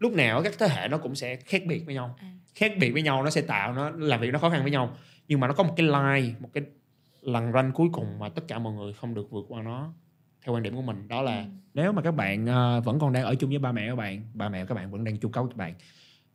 lúc nào các thế hệ nó cũng sẽ khác biệt với nhau À. khác biệt với nhau nó sẽ tạo nó làm việc nó khó khăn với nhau nhưng mà nó có một cái line một cái lằn ranh cuối cùng mà tất cả mọi người không được vượt qua nó theo quan điểm của mình đó là Ừ. nếu mà các bạn ờ, vẫn còn đang ở chung với ba mẹ các bạn ba mẹ các bạn vẫn đang chu cấu các bạn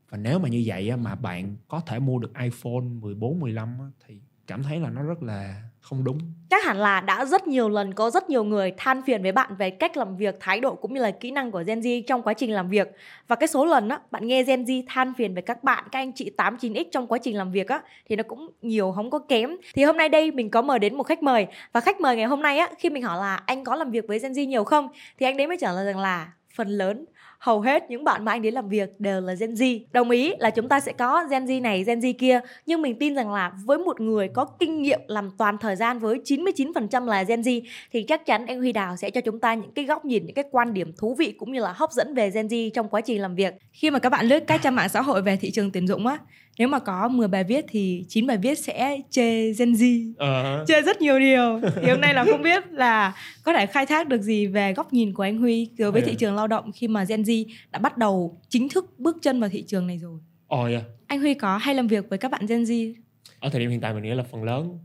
và nếu mà như vậy á, mà bạn có thể mua được iPhone 14, 15 á, thì cảm thấy là nó rất là không đúng chắc hẳn là đã rất nhiều lần có rất nhiều người than phiền với bạn về cách làm việc, thái độ cũng như là kỹ năng của Gen Z trong quá trình làm việc. Và cái số lần á, bạn nghe Gen Z than phiền về các bạn, các anh chị 8, 9X trong quá trình làm việc á, thì nó cũng nhiều không có kém. Thì hôm nay đây mình có mời đến một khách mời. Và khách mời ngày hôm nay á, khi mình hỏi là anh có làm việc với Gen Z nhiều không? Thì anh đấy mới trả lời rằng là phần lớn hầu hết những bạn mà anh đến làm việc đều là Gen Z. Đồng ý là chúng ta sẽ có Gen Z này, Gen Z kia, nhưng mình tin rằng là với một người có kinh nghiệm làm toàn thời gian với 99% là Gen Z thì chắc chắn anh Huy Đào sẽ cho chúng ta những cái góc nhìn, những cái quan điểm thú vị cũng như là hấp dẫn về Gen Z trong quá trình làm việc. Khi mà các bạn lướt các trang mạng xã hội về thị trường tuyển dụng á, nếu mà có 10 bài viết thì 9 bài viết sẽ chê Gen Z. Ờ, Chê rất nhiều điều. Thì hôm nay là không biết là có thể khai thác được gì về góc nhìn của anh Huy đối với Ừ. thị trường lao động khi mà Gen Z đã bắt đầu chính thức bước chân vào thị trường này rồi. ồ dạ. Anh Huy có hay làm việc với các bạn Gen Z? ở thời điểm hiện tại mình nghĩ là phần lớn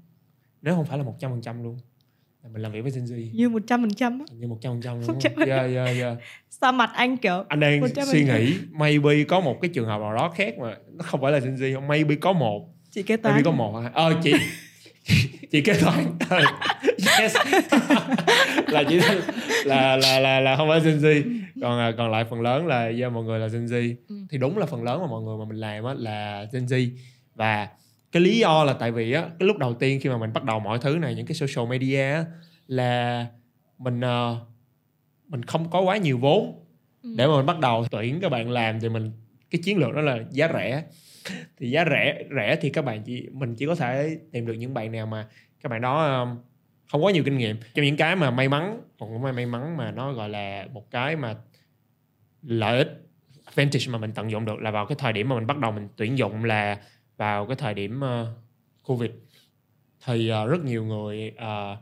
nếu không phải là 100% luôn mình làm việc với Gen Z Như 100% á. như 100% luôn 100%. á. yeah, yeah, yeah. Sao mặt anh kiểu anh đang 100%. suy nghĩ maybe có một cái trường hợp nào đó khác mà nó không phải là Gen Z không? Maybe có một. Chị kế toán. maybe có một ờ chị chị kế toán. Ờ, yes. Là chỉ là là là là không phải Gen Z. Còn à, còn lại phần lớn là do mọi người là Gen Z. Ừ. thì đúng là phần lớn mà mọi người mà mình làm á là Gen Z. Và cái lý do là tại vì á cái lúc đầu tiên khi mà mình bắt đầu mọi thứ này những cái social media á, là mình ờ, mình không có quá nhiều vốn. Ừ. để mà mình bắt đầu tuyển các bạn làm thì mình cái chiến lược đó là giá rẻ. Thì giá rẻ rẻ thì các bạn chỉ mình chỉ có thể tìm được những bạn nào mà các bạn đó um, không có nhiều kinh nghiệm. Trong những cái mà may mắn còn may may mắn mà nó gọi là một cái mà lợi ích advantage mà mình tận dụng được là vào cái thời điểm mà mình bắt đầu mình tuyển dụng là vào cái thời điểm uh, covid. Thì uh, rất nhiều người uh,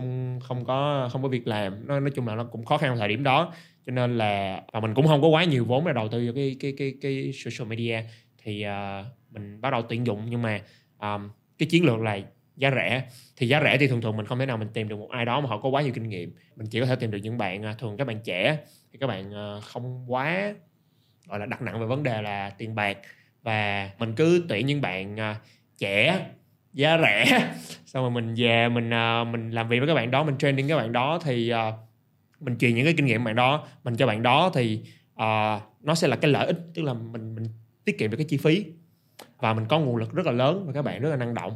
không không có không có việc làm. Nó nói chung là nó cũng khó khăn thời điểm đó. Cho nên là và mình cũng không có quá nhiều vốn để đầu tư vào cái cái cái cái social media. Thì uh, mình bắt đầu tuyển dụng nhưng mà um, cái chiến lược là giá rẻ. Thì giá rẻ thì thường thường mình không thể nào mình tìm được một ai đó mà họ có quá nhiều kinh nghiệm. Mình chỉ có thể tìm được những bạn à, thường các bạn trẻ. Thì các bạn không quá gọi là đặt nặng về vấn đề là tiền bạc. Và mình cứ tuyển những bạn trẻ giá rẻ. Xong rồi mình về mình uh, mình làm việc với các bạn đó mình training các bạn đó thì uh, mình truyền những cái kinh nghiệm bạn đó. Mình cho bạn đó thì uh, nó sẽ là cái lợi ích tức là mình mình tiết kiệm được cái chi phí. Và mình có nguồn lực rất là lớn và các bạn rất là năng động.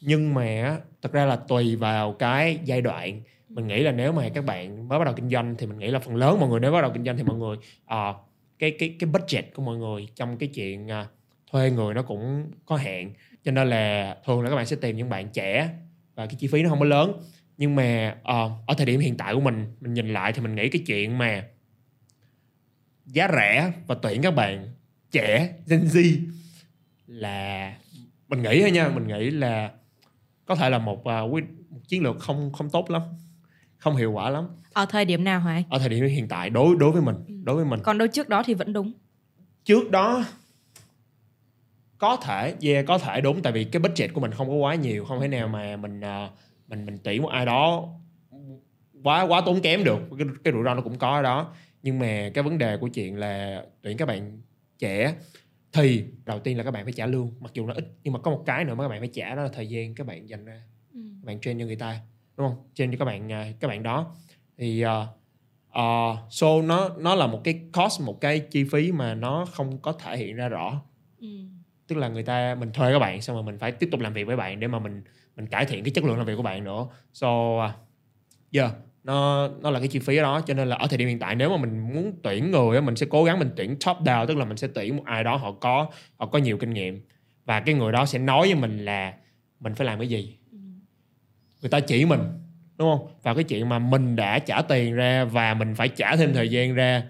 Nhưng mà thật ra là tùy vào cái giai đoạn. Mình nghĩ là nếu mà các bạn mới bắt đầu kinh doanh thì mình nghĩ là phần lớn mọi người nếu bắt đầu kinh doanh thì mọi người uh, cái cái cái budget của mọi người trong cái chuyện uh, thuê người nó cũng có hạn cho nên là thường là các bạn sẽ tìm những bạn trẻ và cái chi phí nó không có lớn. Nhưng mà ờ, ở thời điểm hiện tại của mình mình nhìn lại thì mình nghĩ cái chuyện mà giá rẻ và tuyển các bạn trẻ Gen Z là mình nghĩ thôi nha mình nghĩ là có thể là một, uh, một chiến lược không không tốt lắm không hiệu quả lắm. Ở thời điểm nào hả ở thời điểm hiện tại đối đối với mình đối với mình. Còn đâu trước đó thì vẫn đúng. trước đó có thể yeah, có thể đúng tại vì cái budget của mình không có quá nhiều không thể nào mà mình ờ, mình mình tuyển một ai đó quá quá tốn kém được. Cái, cái rủi ro nó cũng có ở đó. Nhưng mà cái vấn đề của chuyện là tuyển các bạn trẻ thì đầu tiên là các bạn phải trả lương mặc dù nó ít nhưng mà có một cái nữa mà các bạn phải trả đó là thời gian các bạn dành ra. Ừ. các bạn train cho người ta đúng không? Train cho các bạn à, các bạn đó. Thì uh, uh, so nó nó là một cái cost một cái chi phí mà nó không có thể hiện ra rõ. Ừ tức là người ta mình thuê các bạn xong rồi mình phải tiếp tục làm việc với bạn để mà mình mình cải thiện cái chất lượng làm việc của bạn nữa. So à, yeah nó nó là cái chi phí đó. Cho nên là ở thời điểm hiện tại nếu mà mình muốn tuyển người á, mình sẽ cố gắng mình tuyển top down tức là mình sẽ tuyển một ai đó họ có họ có nhiều kinh nghiệm. Và cái người đó sẽ nói với mình là mình phải làm cái gì? Người ta chỉ mình đúng không? Và cái chuyện mà mình đã trả tiền ra và mình phải trả thêm thời gian ra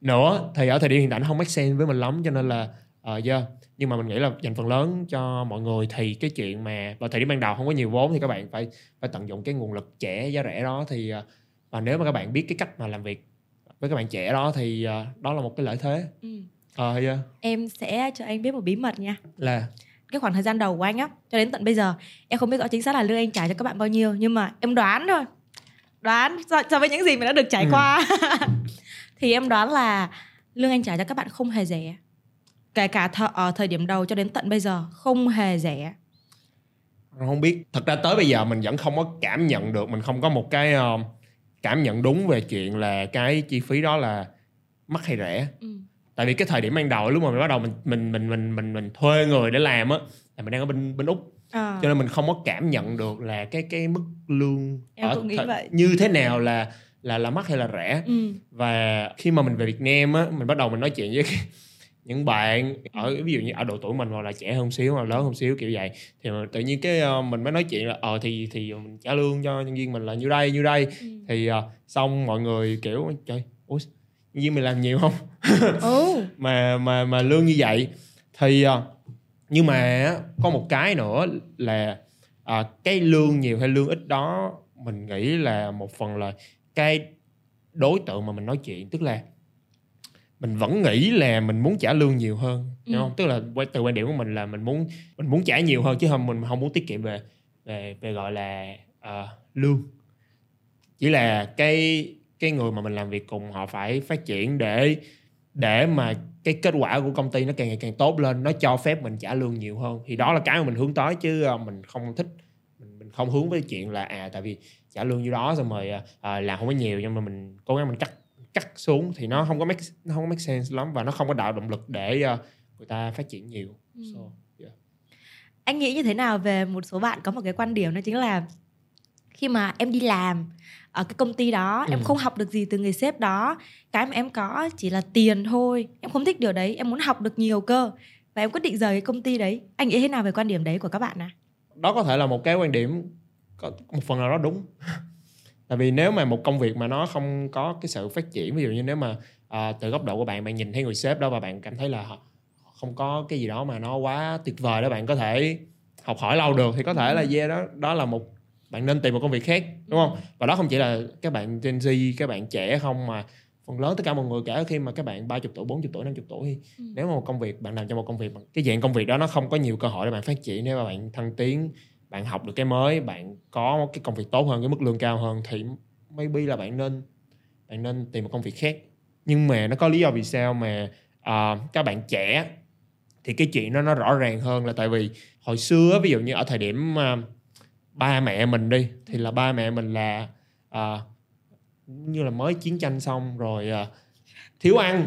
nữa thì ở thời điểm hiện tại nó không make sense với mình lắm. Cho nên là ờ yeah nhưng mà mình nghĩ là dành phần lớn cho mọi người thì cái chuyện mà vào thời điểm ban đầu không có nhiều vốn thì các bạn phải phải tận dụng cái nguồn lực trẻ giá rẻ đó thì ờ, và nếu mà các bạn biết cái cách mà làm việc với các bạn trẻ đó thì ờ, đó là một cái lợi thế ừ. ờ yeah. em sẽ cho anh biết một bí mật nha là cái khoảng thời gian đầu của anh á cho đến tận bây giờ em không biết rõ chính xác là lương anh trả cho các bạn bao nhiêu nhưng mà em đoán thôi đoán so, so với những gì mình đã được trải Ừ. qua thì em đoán là lương anh trả cho các bạn không hề rẻ kể cả th- ở thời điểm đầu cho đến tận bây giờ không hề rẻ không biết thật ra tới bây giờ mình vẫn không có cảm nhận được mình không có một cái ờ, cảm nhận đúng về chuyện là cái chi phí đó là mắc hay rẻ ừ. tại vì cái thời điểm ban đầu lúc mà mình bắt đầu mình mình mình mình mình, mình thuê người để làm á là mình đang ở bên bên úc à. cho nên mình không có cảm nhận được là cái cái mức lương Em cũng nghĩ thời- vậy. như thế nào là là là mắc hay là rẻ ừ. và khi mà mình về Việt Nam á mình bắt đầu mình nói chuyện với cái- những bạn ở ví dụ như ở độ tuổi mình hoặc là trẻ hơn xíu hoặc lớn hơn xíu kiểu vậy. Thì tự nhiên cái ờ, mình mới nói chuyện là ờ thì thì mình trả lương cho nhân viên mình là nhiêu đây nhiêu đây. Ừ. thì ờ, xong mọi người kiểu trời ủa nhân viên mình làm nhiều không? Ừ. mà mà mà lương như vậy. Thì ờ, nhưng mà á, có một cái nữa là à, cái lương nhiều hay lương ít đó mình nghĩ là một phần là cái đối tượng mà mình nói chuyện. Tức là mình vẫn nghĩ là mình muốn trả lương nhiều hơn Ừ. hiểu không? Tức là từ quan điểm của mình là mình muốn mình muốn trả nhiều hơn chứ không mình không muốn tiết kiệm về về về gọi là à, lương. Chỉ là cái cái người mà mình làm việc cùng họ phải phát triển để để mà cái kết quả của công ty nó càng ngày càng tốt lên nó cho phép mình trả lương nhiều hơn. Thì đó là cái mà mình hướng tới chứ à, mình không thích mình, mình không hướng với chuyện là à tại vì trả lương như đó xong rồi à, làm không có nhiều nhưng mà mình cố gắng mình cắt cắt xuống thì nó không có make nó không có make sense lắm và nó không có tạo động lực để à, người ta phát triển nhiều Ừ. so, yeah. anh nghĩ như thế nào về một số bạn có một cái quan điểm đó chính là khi mà em đi làm ở cái công ty đó em Ừ. không học được gì từ người sếp đó cái mà em có chỉ là tiền thôi em không thích điều đấy em muốn học được nhiều cơ và em quyết định rời cái công ty đấy anh nghĩ thế nào về quan điểm đấy của các bạn à đó có thể là một cái quan điểm có một phần nào đó đúng tại vì nếu mà một công việc mà nó không có cái sự phát triển ví dụ như nếu mà à, từ góc độ của bạn bạn nhìn thấy người sếp đó và bạn cảm thấy là họ không có cái gì đó mà nó quá tuyệt vời để bạn có thể học hỏi lâu được thì có thể là yeah đó đó là một bạn nên tìm một công việc khác đúng không và đó không chỉ là các bạn Gen Z các bạn trẻ không mà phần lớn tất cả mọi người cả khi mà các bạn 30 tuổi 40 tuổi 50 tuổi thì Ừ. nếu mà một công việc bạn làm cho một công việc mà cái dạng công việc đó nó không có nhiều cơ hội để bạn phát triển nếu mà bạn thăng tiến bạn học được cái mới bạn có một cái công việc tốt hơn cái mức lương cao hơn thì maybe là bạn nên bạn nên tìm một công việc khác nhưng mà nó có lý do vì sao mà à, các bạn trẻ thì cái chuyện đó nó rõ ràng hơn là tại vì hồi xưa ví dụ như ở thời điểm à, ba mẹ mình đi thì là ba mẹ mình là à, như là mới chiến tranh xong rồi à, thiếu ăn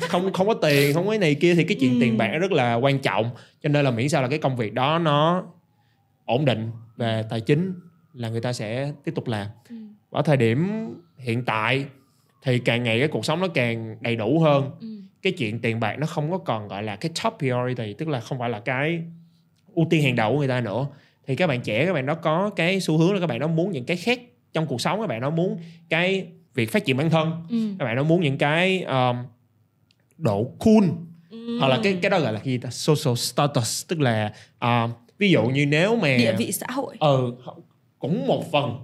không không có tiền không có này kia thì cái chuyện Ừ. tiền bạc rất là quan trọng cho nên là miễn sao là cái công việc đó nó ổn định về tài chính là người ta sẽ tiếp tục làm Ừ. ở thời điểm hiện tại thì càng ngày cái cuộc sống nó càng đầy đủ hơn Ừ. cái chuyện tiền bạc nó không có còn gọi là cái top priority tức là không phải là cái ưu tiên hàng đầu của người ta nữa thì các bạn trẻ các bạn đó có cái xu hướng là các bạn đó muốn những cái khác trong cuộc sống các bạn đó muốn cái việc phát triển bản thân Ừ. các bạn đó muốn những cái um, độ cool Ừ. hoặc là cái cái đó gọi là cái gì ta social status tức là uh, ví dụ như nếu mà địa vị xã hội. Ừ cũng một phần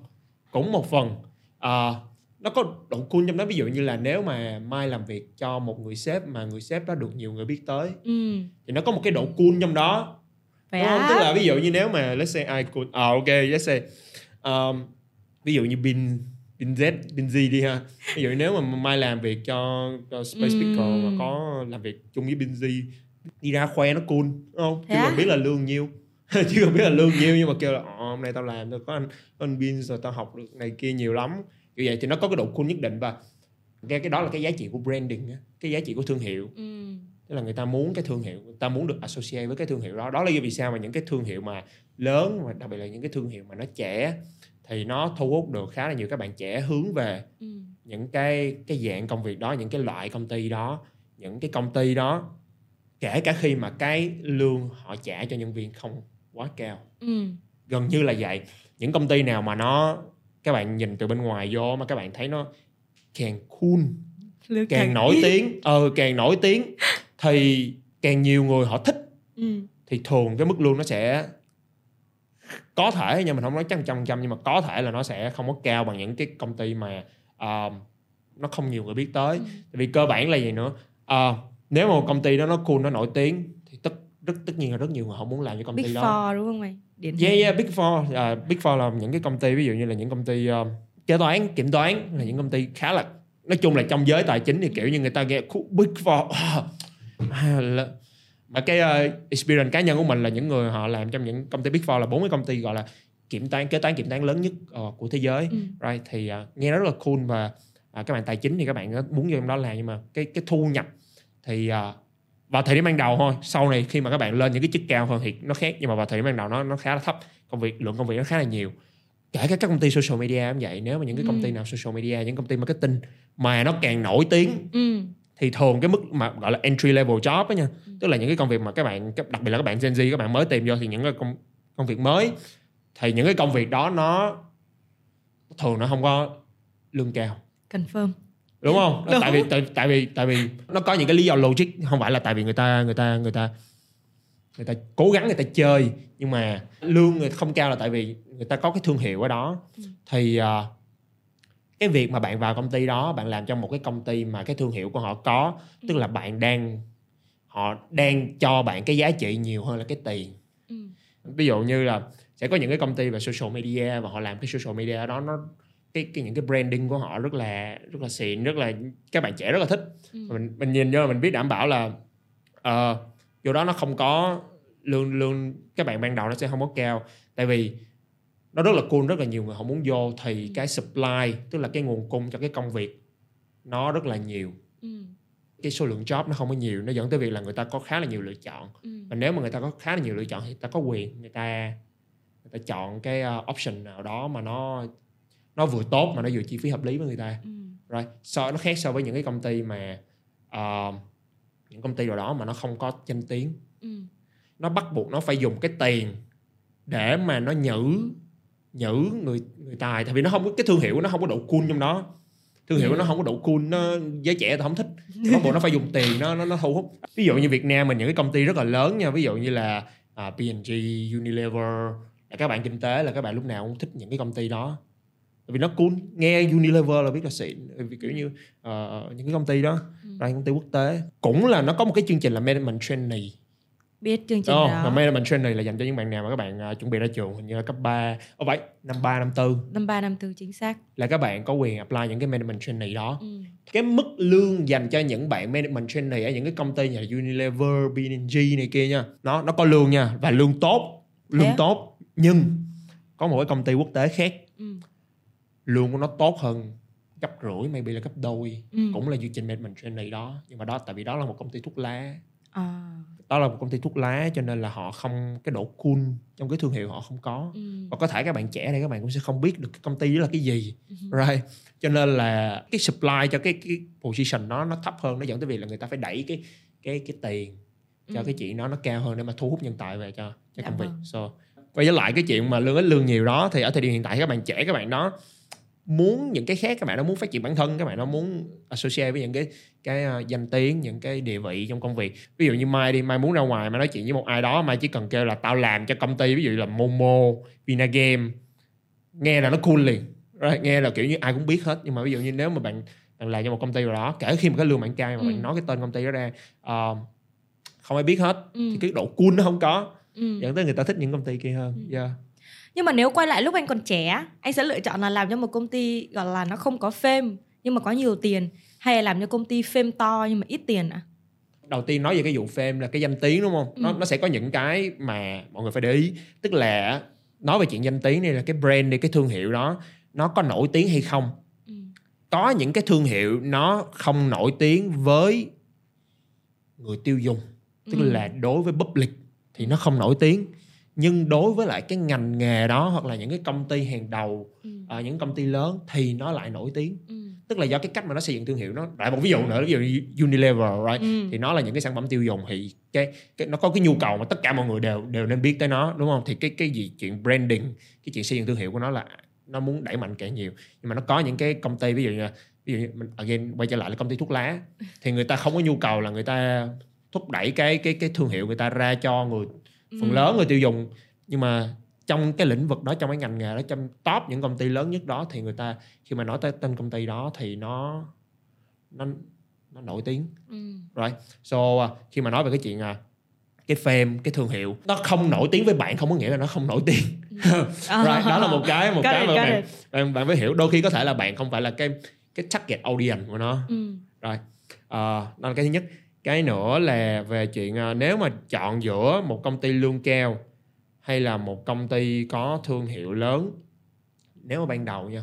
cũng một phần. Ờ, nó có độ cool trong đó ví dụ như là nếu mà mai làm việc cho một người sếp mà người sếp đó được nhiều người biết tới ừ. thì nó có một cái độ cool trong đó. Phải đúng không? á? Tức là ví dụ như nếu mà let's say ai cool à ok let's say um, ví dụ như bin bin Z bin Z đi ha. Ví dụ nếu mà mai làm việc cho, cho Space Ừm. mà có làm việc chung với bin Z đi ra khoe nó cool đúng không? Thế chứ còn biết là lương nhiêu chứ không biết là lương nhiêu nhưng mà kêu là ờ, hôm nay tao làm rồi có anh có anh bin rồi tao học được này kia nhiều lắm kiểu vậy thì nó có cái độ cool nhất định và cái cái đó là cái giá trị của branding á cái giá trị của thương hiệu ừ. tức là người ta muốn cái thương hiệu người ta muốn được associate với cái thương hiệu đó đó là vì sao mà những cái thương hiệu mà lớn và đặc biệt là những cái thương hiệu mà nó trẻ thì nó thu hút được khá là nhiều các bạn trẻ hướng về Ừ. những cái cái dạng công việc đó những cái loại công ty đó những cái công ty đó kể cả khi mà cái lương họ trả cho nhân viên không quá cao Ừ. gần như là vậy những công ty nào mà nó các bạn nhìn từ bên ngoài vô mà các bạn thấy nó càng cool Lương càng nổi tiếng ờ càng nổi tiếng thì càng nhiều người họ thích ừ. thì thường cái mức lương nó sẽ có thể nhưng mình không nói trăm trăm trăm nhưng mà có thể là nó sẽ không có cao bằng những cái công ty mà um, nó không nhiều người biết tới Ừ. tại vì cơ bản là gì nữa Ờ, nếu mà một công ty đó nó cool nó nổi tiếng rất tất nhiên là rất nhiều người họ muốn làm cho công Big ty đó Four đúng không mày điển Yeah, yeah, Big Four. À, Big Four là những cái công ty ví dụ như là những công ty uh, kế toán, kiểm toán là những công ty khá là nói chung là trong giới tài chính thì kiểu như người ta nghe Big Four. à, là- mà cái uh, experience cá nhân của mình là những người họ làm trong những công ty Big Four là bốn cái công ty gọi là kiểm toán kế toán kiểm toán lớn nhất ờ, của thế giới. Ừ. Right thì uh, nghe nó rất là cool và uh, các bạn tài chính thì các bạn muốn vô trong đó làm nhưng mà cái cái thu nhập thì uh, vào thời điểm ban đầu thôi. Sau này khi mà các bạn lên những cái chức cao hơn thì nó khác nhưng mà vào thời điểm ban đầu nó nó khá là thấp. Công việc lượng công việc nó khá là nhiều. Kể cả các công ty social media cũng vậy nếu mà những cái công ty Ừ. nào social media những công ty marketing mà nó càng nổi tiếng ừ. thì thường cái mức mà gọi là entry level job á nha tức là những cái công việc mà các bạn đặc biệt là các bạn Gen Z các bạn mới tìm vô thì những cái công công việc mới thì những cái công việc đó nó thường nó không có lương cao. Confirm đúng không? Đúng. tại vì tại, tại vì tại vì nó có những cái lý do logic không phải là tại vì người ta người ta người ta người ta cố gắng người ta chơi nhưng mà lương người không cao là tại vì người ta có cái thương hiệu ở đó. Ừ. thì à, cái việc mà bạn vào công ty đó bạn làm trong một cái công ty mà cái thương hiệu của họ có tức là bạn đang họ đang cho bạn cái giá trị nhiều hơn là cái tiền. Ừ. Ví dụ như là sẽ có những cái công ty về social media và họ làm cái social media đó nó cái, cái những cái branding của họ rất là rất là xịn rất là các bạn trẻ rất là thích. Ừ. mình mình nhìn vô mình biết đảm bảo là uh, vô đó nó không có lương lương các bạn ban đầu nó sẽ không có cao. Tại vì nó rất là cool rất là nhiều người họ muốn vô thì Ừ. cái supply tức là cái nguồn cung cho cái công việc nó rất là nhiều. Ừ. Cái số lượng job nó không có nhiều nó dẫn tới việc là người ta có khá là nhiều lựa chọn. Ừ. Và nếu mà người ta có khá là nhiều lựa chọn thì người ta có quyền người ta người ta chọn cái uh, option nào đó mà nó nó vừa tốt mà nó vừa chi phí hợp lý với người ta. Ừ. Right so nó khác so với những cái công ty mà uh, những công ty nào đó mà nó không có danh tiếng. Ừ. Nó bắt buộc nó phải dùng cái tiền để mà nó nhử nhử người người tài. Tại vì nó không có cái thương hiệu nó không có độ cool trong đó. Thương hiệu Ừ. nó không có độ cool nó giới trẻ không thích. Bắt buộc nó phải dùng tiền nó nó nó thu hút. Ví dụ như Việt Nam mình những cái công ty rất là lớn nha. Ví dụ như là à, P&G Unilever là các bạn kinh tế là các bạn lúc nào cũng thích những cái công ty đó vì nó cool nghe Unilever là biết là xịn vì kiểu như ờ, những cái công ty đó Ừ. ra công ty quốc tế. Cũng là nó có một cái chương trình là management trainee biết chương trình Đúng đó? Và management trainee là dành cho những bạn nào mà các bạn à, chuẩn bị ra trường hình như là cấp 3 Ồ vậy, năm 3, năm 4 năm ba năm tư chính xác. Là các bạn có quyền apply những cái management trainee đó. Ừ. Cái mức lương dành cho những bạn management trainee ở những cái công ty như là Unilever, B&G này kia nha Nó nó có lương nha và lương tốt Thế Lương á? tốt. Nhưng có một cái công ty quốc tế khác. Ừ lương của nó tốt hơn gấp rưỡi maybe là gấp đôi. Ừ. Cũng là chương trình management trainee đó. Nhưng mà đó tại vì đó là một công ty thuốc lá. À, đó là một công ty thuốc lá cho nên là họ không cái độ cool trong cái thương hiệu họ không có. Ừ. Và có thể các bạn trẻ đây các bạn cũng sẽ không biết được cái công ty đó là cái gì. Ừ. Right. Cho nên là cái supply cho cái cái position nó nó thấp hơn. Nó dẫn tới việc là người ta phải đẩy cái cái cái tiền cho Ừ. cái chuyện đó nó cao hơn để mà thu hút nhân tài về cho cho Dạ công việc. vâng. so quay trở lại cái chuyện mà lương ít lương nhiều đó thì ở thời điểm hiện tại các bạn trẻ các bạn đó muốn những cái khác các bạn nó muốn phát triển bản thân các bạn nó muốn associate với những cái cái uh, danh tiếng những cái địa vị trong công việc ví dụ như mai đi mai muốn ra ngoài mà nói chuyện với một ai đó mai chỉ cần kêu là tao làm cho công ty ví dụ là momo vinagame nghe là nó cool liền right? nghe là kiểu như ai cũng biết hết nhưng mà ví dụ như nếu mà bạn bạn làm cho một công ty nào đó kể khi mà cái lương bạn cao mà Ừ. bạn nói cái tên công ty đó ra uh, không ai biết hết ừ thì cái độ cool nó không có ừ dẫn tới người ta thích những công ty kia hơn Ừ. yeah. Nhưng mà nếu quay lại lúc anh còn trẻ anh sẽ lựa chọn là làm cho một công ty gọi là nó không có fame nhưng mà có nhiều tiền hay là làm cho công ty fame to nhưng mà ít tiền ạ? Đầu tiên nói về cái vụ fame là cái danh tiếng đúng không? Nó Ừ. nó sẽ có những cái mà mọi người phải để ý. Tức là nói về chuyện danh tiếng này là cái brand đi cái thương hiệu đó nó có nổi tiếng hay không? Ừ. Có những cái thương hiệu nó không nổi tiếng với người tiêu dùng. Tức Ừ. là đối với public thì nó không nổi tiếng nhưng đối với lại cái ngành nghề đó hoặc là những cái công ty hàng đầu ừ. ờ, những công ty lớn thì nó lại nổi tiếng. Ừ. Tức là do cái cách mà nó xây dựng thương hiệu nó lại một ví dụ nữa ví dụ như Unilever right ừ. thì nó là những cái sản phẩm tiêu dùng thì cái, cái nó có cái nhu cầu mà tất cả mọi người đều đều nên biết tới nó đúng không? Thì cái cái gì chuyện branding cái chuyện xây dựng thương hiệu của nó là nó muốn đẩy mạnh càng nhiều. Nhưng mà nó có những cái công ty ví dụ như ví dụ như mình again quay trở lại là công ty thuốc lá thì người ta không có nhu cầu là người ta thúc đẩy cái cái cái thương hiệu người ta ra cho người phần Ừ. lớn người tiêu dùng nhưng mà trong cái lĩnh vực đó trong cái ngành nghề đó trong top những công ty lớn nhất đó thì người ta khi mà nói tới tên công ty đó thì nó nó nó nổi tiếng. Ừ. right so uh, khi mà nói về cái chuyện uh, cái fame cái thương hiệu nó không nổi tiếng với bạn không có nghĩa là nó không nổi tiếng. Right đó là một cái một cái it, mà bạn, bạn bạn phải hiểu. Đôi khi có thể là bạn không phải là cái cái target audience của nó. Ừ. rồi Ờ, đó là cái thứ nhất cái nữa là về chuyện ờ, nếu mà chọn giữa một công ty lương cao hay là một công ty có thương hiệu lớn nếu mà ban đầu nha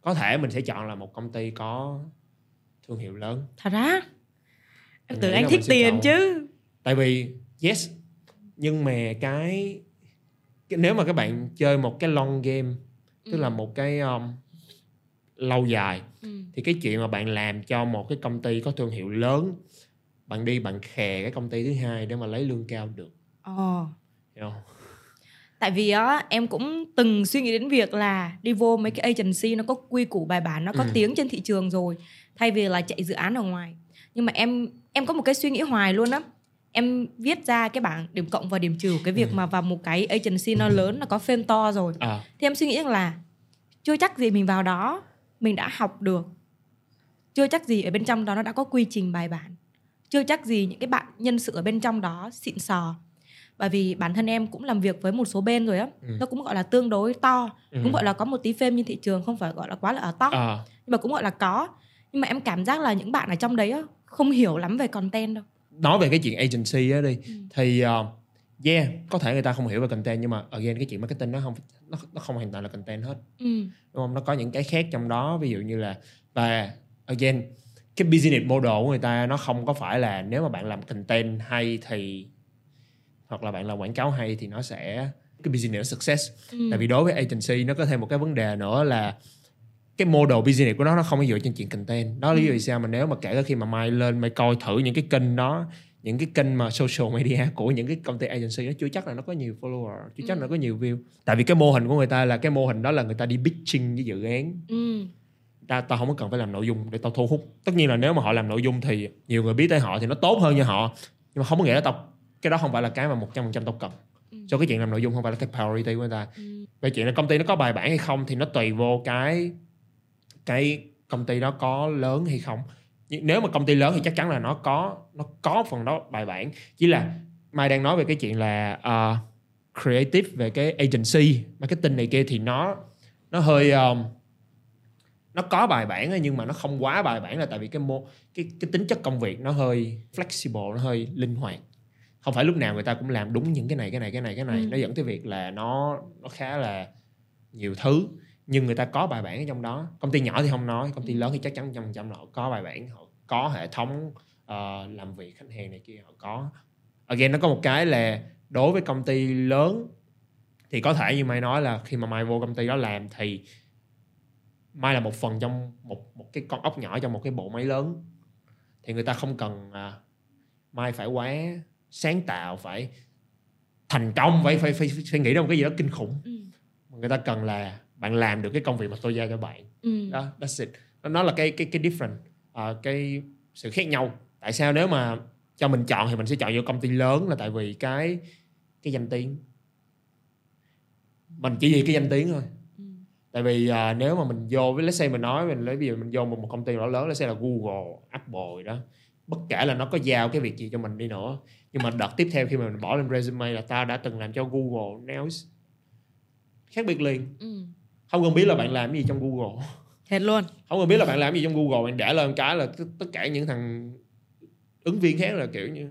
có thể mình sẽ chọn là một công ty có thương hiệu lớn. Thật á? Em tưởng anh thích tiền chọn- chứ. Tại vì yes nhưng mà cái, cái nếu mà các bạn chơi một cái long game tức Ừ. là một cái um, lâu dài ừ. thì cái chuyện mà bạn làm cho một cái công ty có thương hiệu lớn bạn đi bạn khè cái công ty thứ hai để mà lấy lương cao được Ồ. hiểu không? tại vì á em cũng từng suy nghĩ đến việc là đi vô mấy cái agency nó có quy củ bài bản nó có Ừ. tiếng trên thị trường rồi thay vì là chạy dự án ở ngoài nhưng mà em em có một cái suy nghĩ hoài luôn á em viết ra cái bảng điểm cộng và điểm trừ cái việc Ừ. mà vào một cái agency nó lớn nó có phim to rồi à, thì em suy nghĩ rằng là chưa chắc gì mình vào đó mình đã học được chưa chắc gì ở bên trong đó nó đã có quy trình bài bản chưa chắc gì những cái bạn nhân sự ở bên trong đó xịn sò bởi vì bản thân em cũng làm việc với một số bên rồi á Ừ. nó cũng gọi là tương đối to ừ. cũng gọi là có một tí phêm trên thị trường không phải gọi là quá là ở top à, nhưng mà cũng gọi là có nhưng mà em cảm giác là những bạn ở trong đấy á, không hiểu lắm về content đâu nói về cái chuyện agency á đi Ừ. thì uh, yeah có thể người ta không hiểu về content nhưng mà again cái chuyện marketing nó không nó, nó không hoàn toàn là content hết ừ. đúng không nó có những cái khác trong đó ví dụ như là và again cái business model của người ta nó không có phải là nếu mà bạn làm content hay thì hoặc là bạn làm quảng cáo hay thì nó sẽ cái business nó success Ừ. tại vì đối với agency nó có thêm một cái vấn đề nữa là cái model business của nó nó không có dựa trên chuyện content đó là lý do Ừ. vì sao mà nếu mà kể cả khi mà mai lên mai coi thử những cái kênh đó những cái kênh mà social media của những cái công ty agency nó chưa chắc là nó có nhiều follower chưa chắc Ừ. là nó có nhiều view tại vì cái mô hình của người ta là cái mô hình đó là người ta đi pitching với dự án Ừ. ta tao không có cần phải làm nội dung để tao thu hút. Tất nhiên là nếu mà họ làm nội dung thì nhiều người biết tới họ thì nó tốt hơn cho họ. Nhưng mà không có nghĩa là tao cái đó không phải là cái mà một trăm phần trăm tao cần. Ừ. cho cái chuyện làm nội dung không phải là cái priority của người ta. Ừ. về chuyện là công ty nó có bài bản hay không thì nó tùy vô cái cái công ty đó có lớn hay không. Nếu mà công ty lớn thì chắc chắn là nó có nó có phần đó bài bản. Chỉ là mai đang nói về cái chuyện là uh, creative về cái agency marketing này kia thì nó nó hơi um, nó có bài bản nhưng mà nó không quá bài bản là tại vì cái mô cái cái tính chất công việc nó hơi flexible nó hơi linh hoạt. Không phải lúc nào người ta cũng làm đúng những cái này cái này cái này cái này. Ừ. nó dẫn tới việc là nó nó khá là nhiều thứ nhưng người ta có bài bản ở trong đó. Công ty nhỏ thì không nói công ty lớn thì chắc chắn trăm trăm họ có bài bản họ có hệ thống ờ, làm việc khách hàng này kia họ có. Again nó có một cái là đối với công ty lớn thì có thể như mai nói là khi mà mai vô công ty đó làm thì mai là một phần trong một một cái con ốc nhỏ trong một cái bộ máy lớn thì người ta không cần à, mai phải quá sáng tạo phải thành công phải phải phải, phải nghĩ ra một cái gì đó kinh khủng Ừ. người ta cần là bạn làm được cái công việc mà tôi giao cho bạn Ừ. đó that's it nó, nó là cái cái cái different à, cái sự khác nhau tại sao nếu mà cho mình chọn thì mình sẽ chọn vô công ty lớn là tại vì cái cái danh tiếng mình chỉ vì cái danh tiếng thôi. Tại vì à, nếu mà mình vô với let's say mình nói mình lấy ví dụ mình vô một, một công ty đó lớn let's say là Google Apple gì đó bất kể là nó có giao cái việc gì cho mình đi nữa nhưng mà đợt tiếp theo khi mà mình bỏ lên resume là tao đã từng làm cho Google now it's khác biệt liền. Ừ. không cần biết là bạn làm gì trong Google. Thiệt luôn. Không cần biết là bạn làm gì trong Google bạn để lên cái là tất, tất cả những thằng ứng viên khác là kiểu như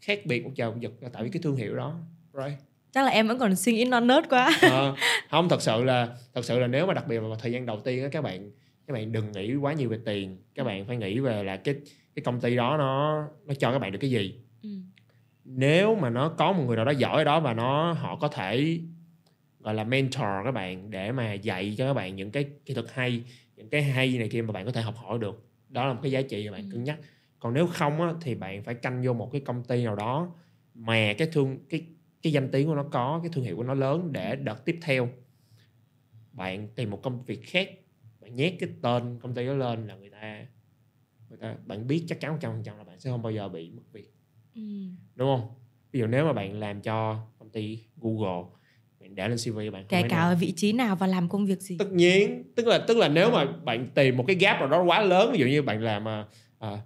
khác biệt một trời một vực là tại vì cái thương hiệu đó. Right chắc là em vẫn còn suy nghĩ non nớt quá Ờ, không thật sự là thật sự là nếu mà đặc biệt là vào thời gian đầu tiên á các bạn các bạn đừng nghĩ quá nhiều về tiền các bạn phải nghĩ về là cái cái công ty đó nó nó cho các bạn được cái gì ừ. nếu mà nó có một người nào đó giỏi ở đó và nó họ có thể gọi là mentor các bạn để mà dạy cho các bạn những cái kỹ thuật hay những cái hay này kia mà bạn có thể học hỏi được đó là một cái giá trị mà bạn Ừ. cân nhắc còn nếu không á, thì bạn phải canh vô một cái công ty nào đó mà cái thương cái cái danh tiếng của nó có cái thương hiệu của nó lớn để đợt tiếp theo. Bạn tìm một công việc khác bạn nhét cái tên công ty đó lên là người ta người ta bạn biết chắc chắn một trăm phần trăm là bạn sẽ không bao giờ bị mất việc. Ừ. đúng không? Ví dụ nếu mà bạn làm cho công ty Google bạn bạn để lên CV bạn không kể cả ở vị trí nào và làm công việc gì. Tất nhiên tức là tức là nếu mà bạn tìm một cái gap nào đó quá lớn ví dụ như bạn làm à,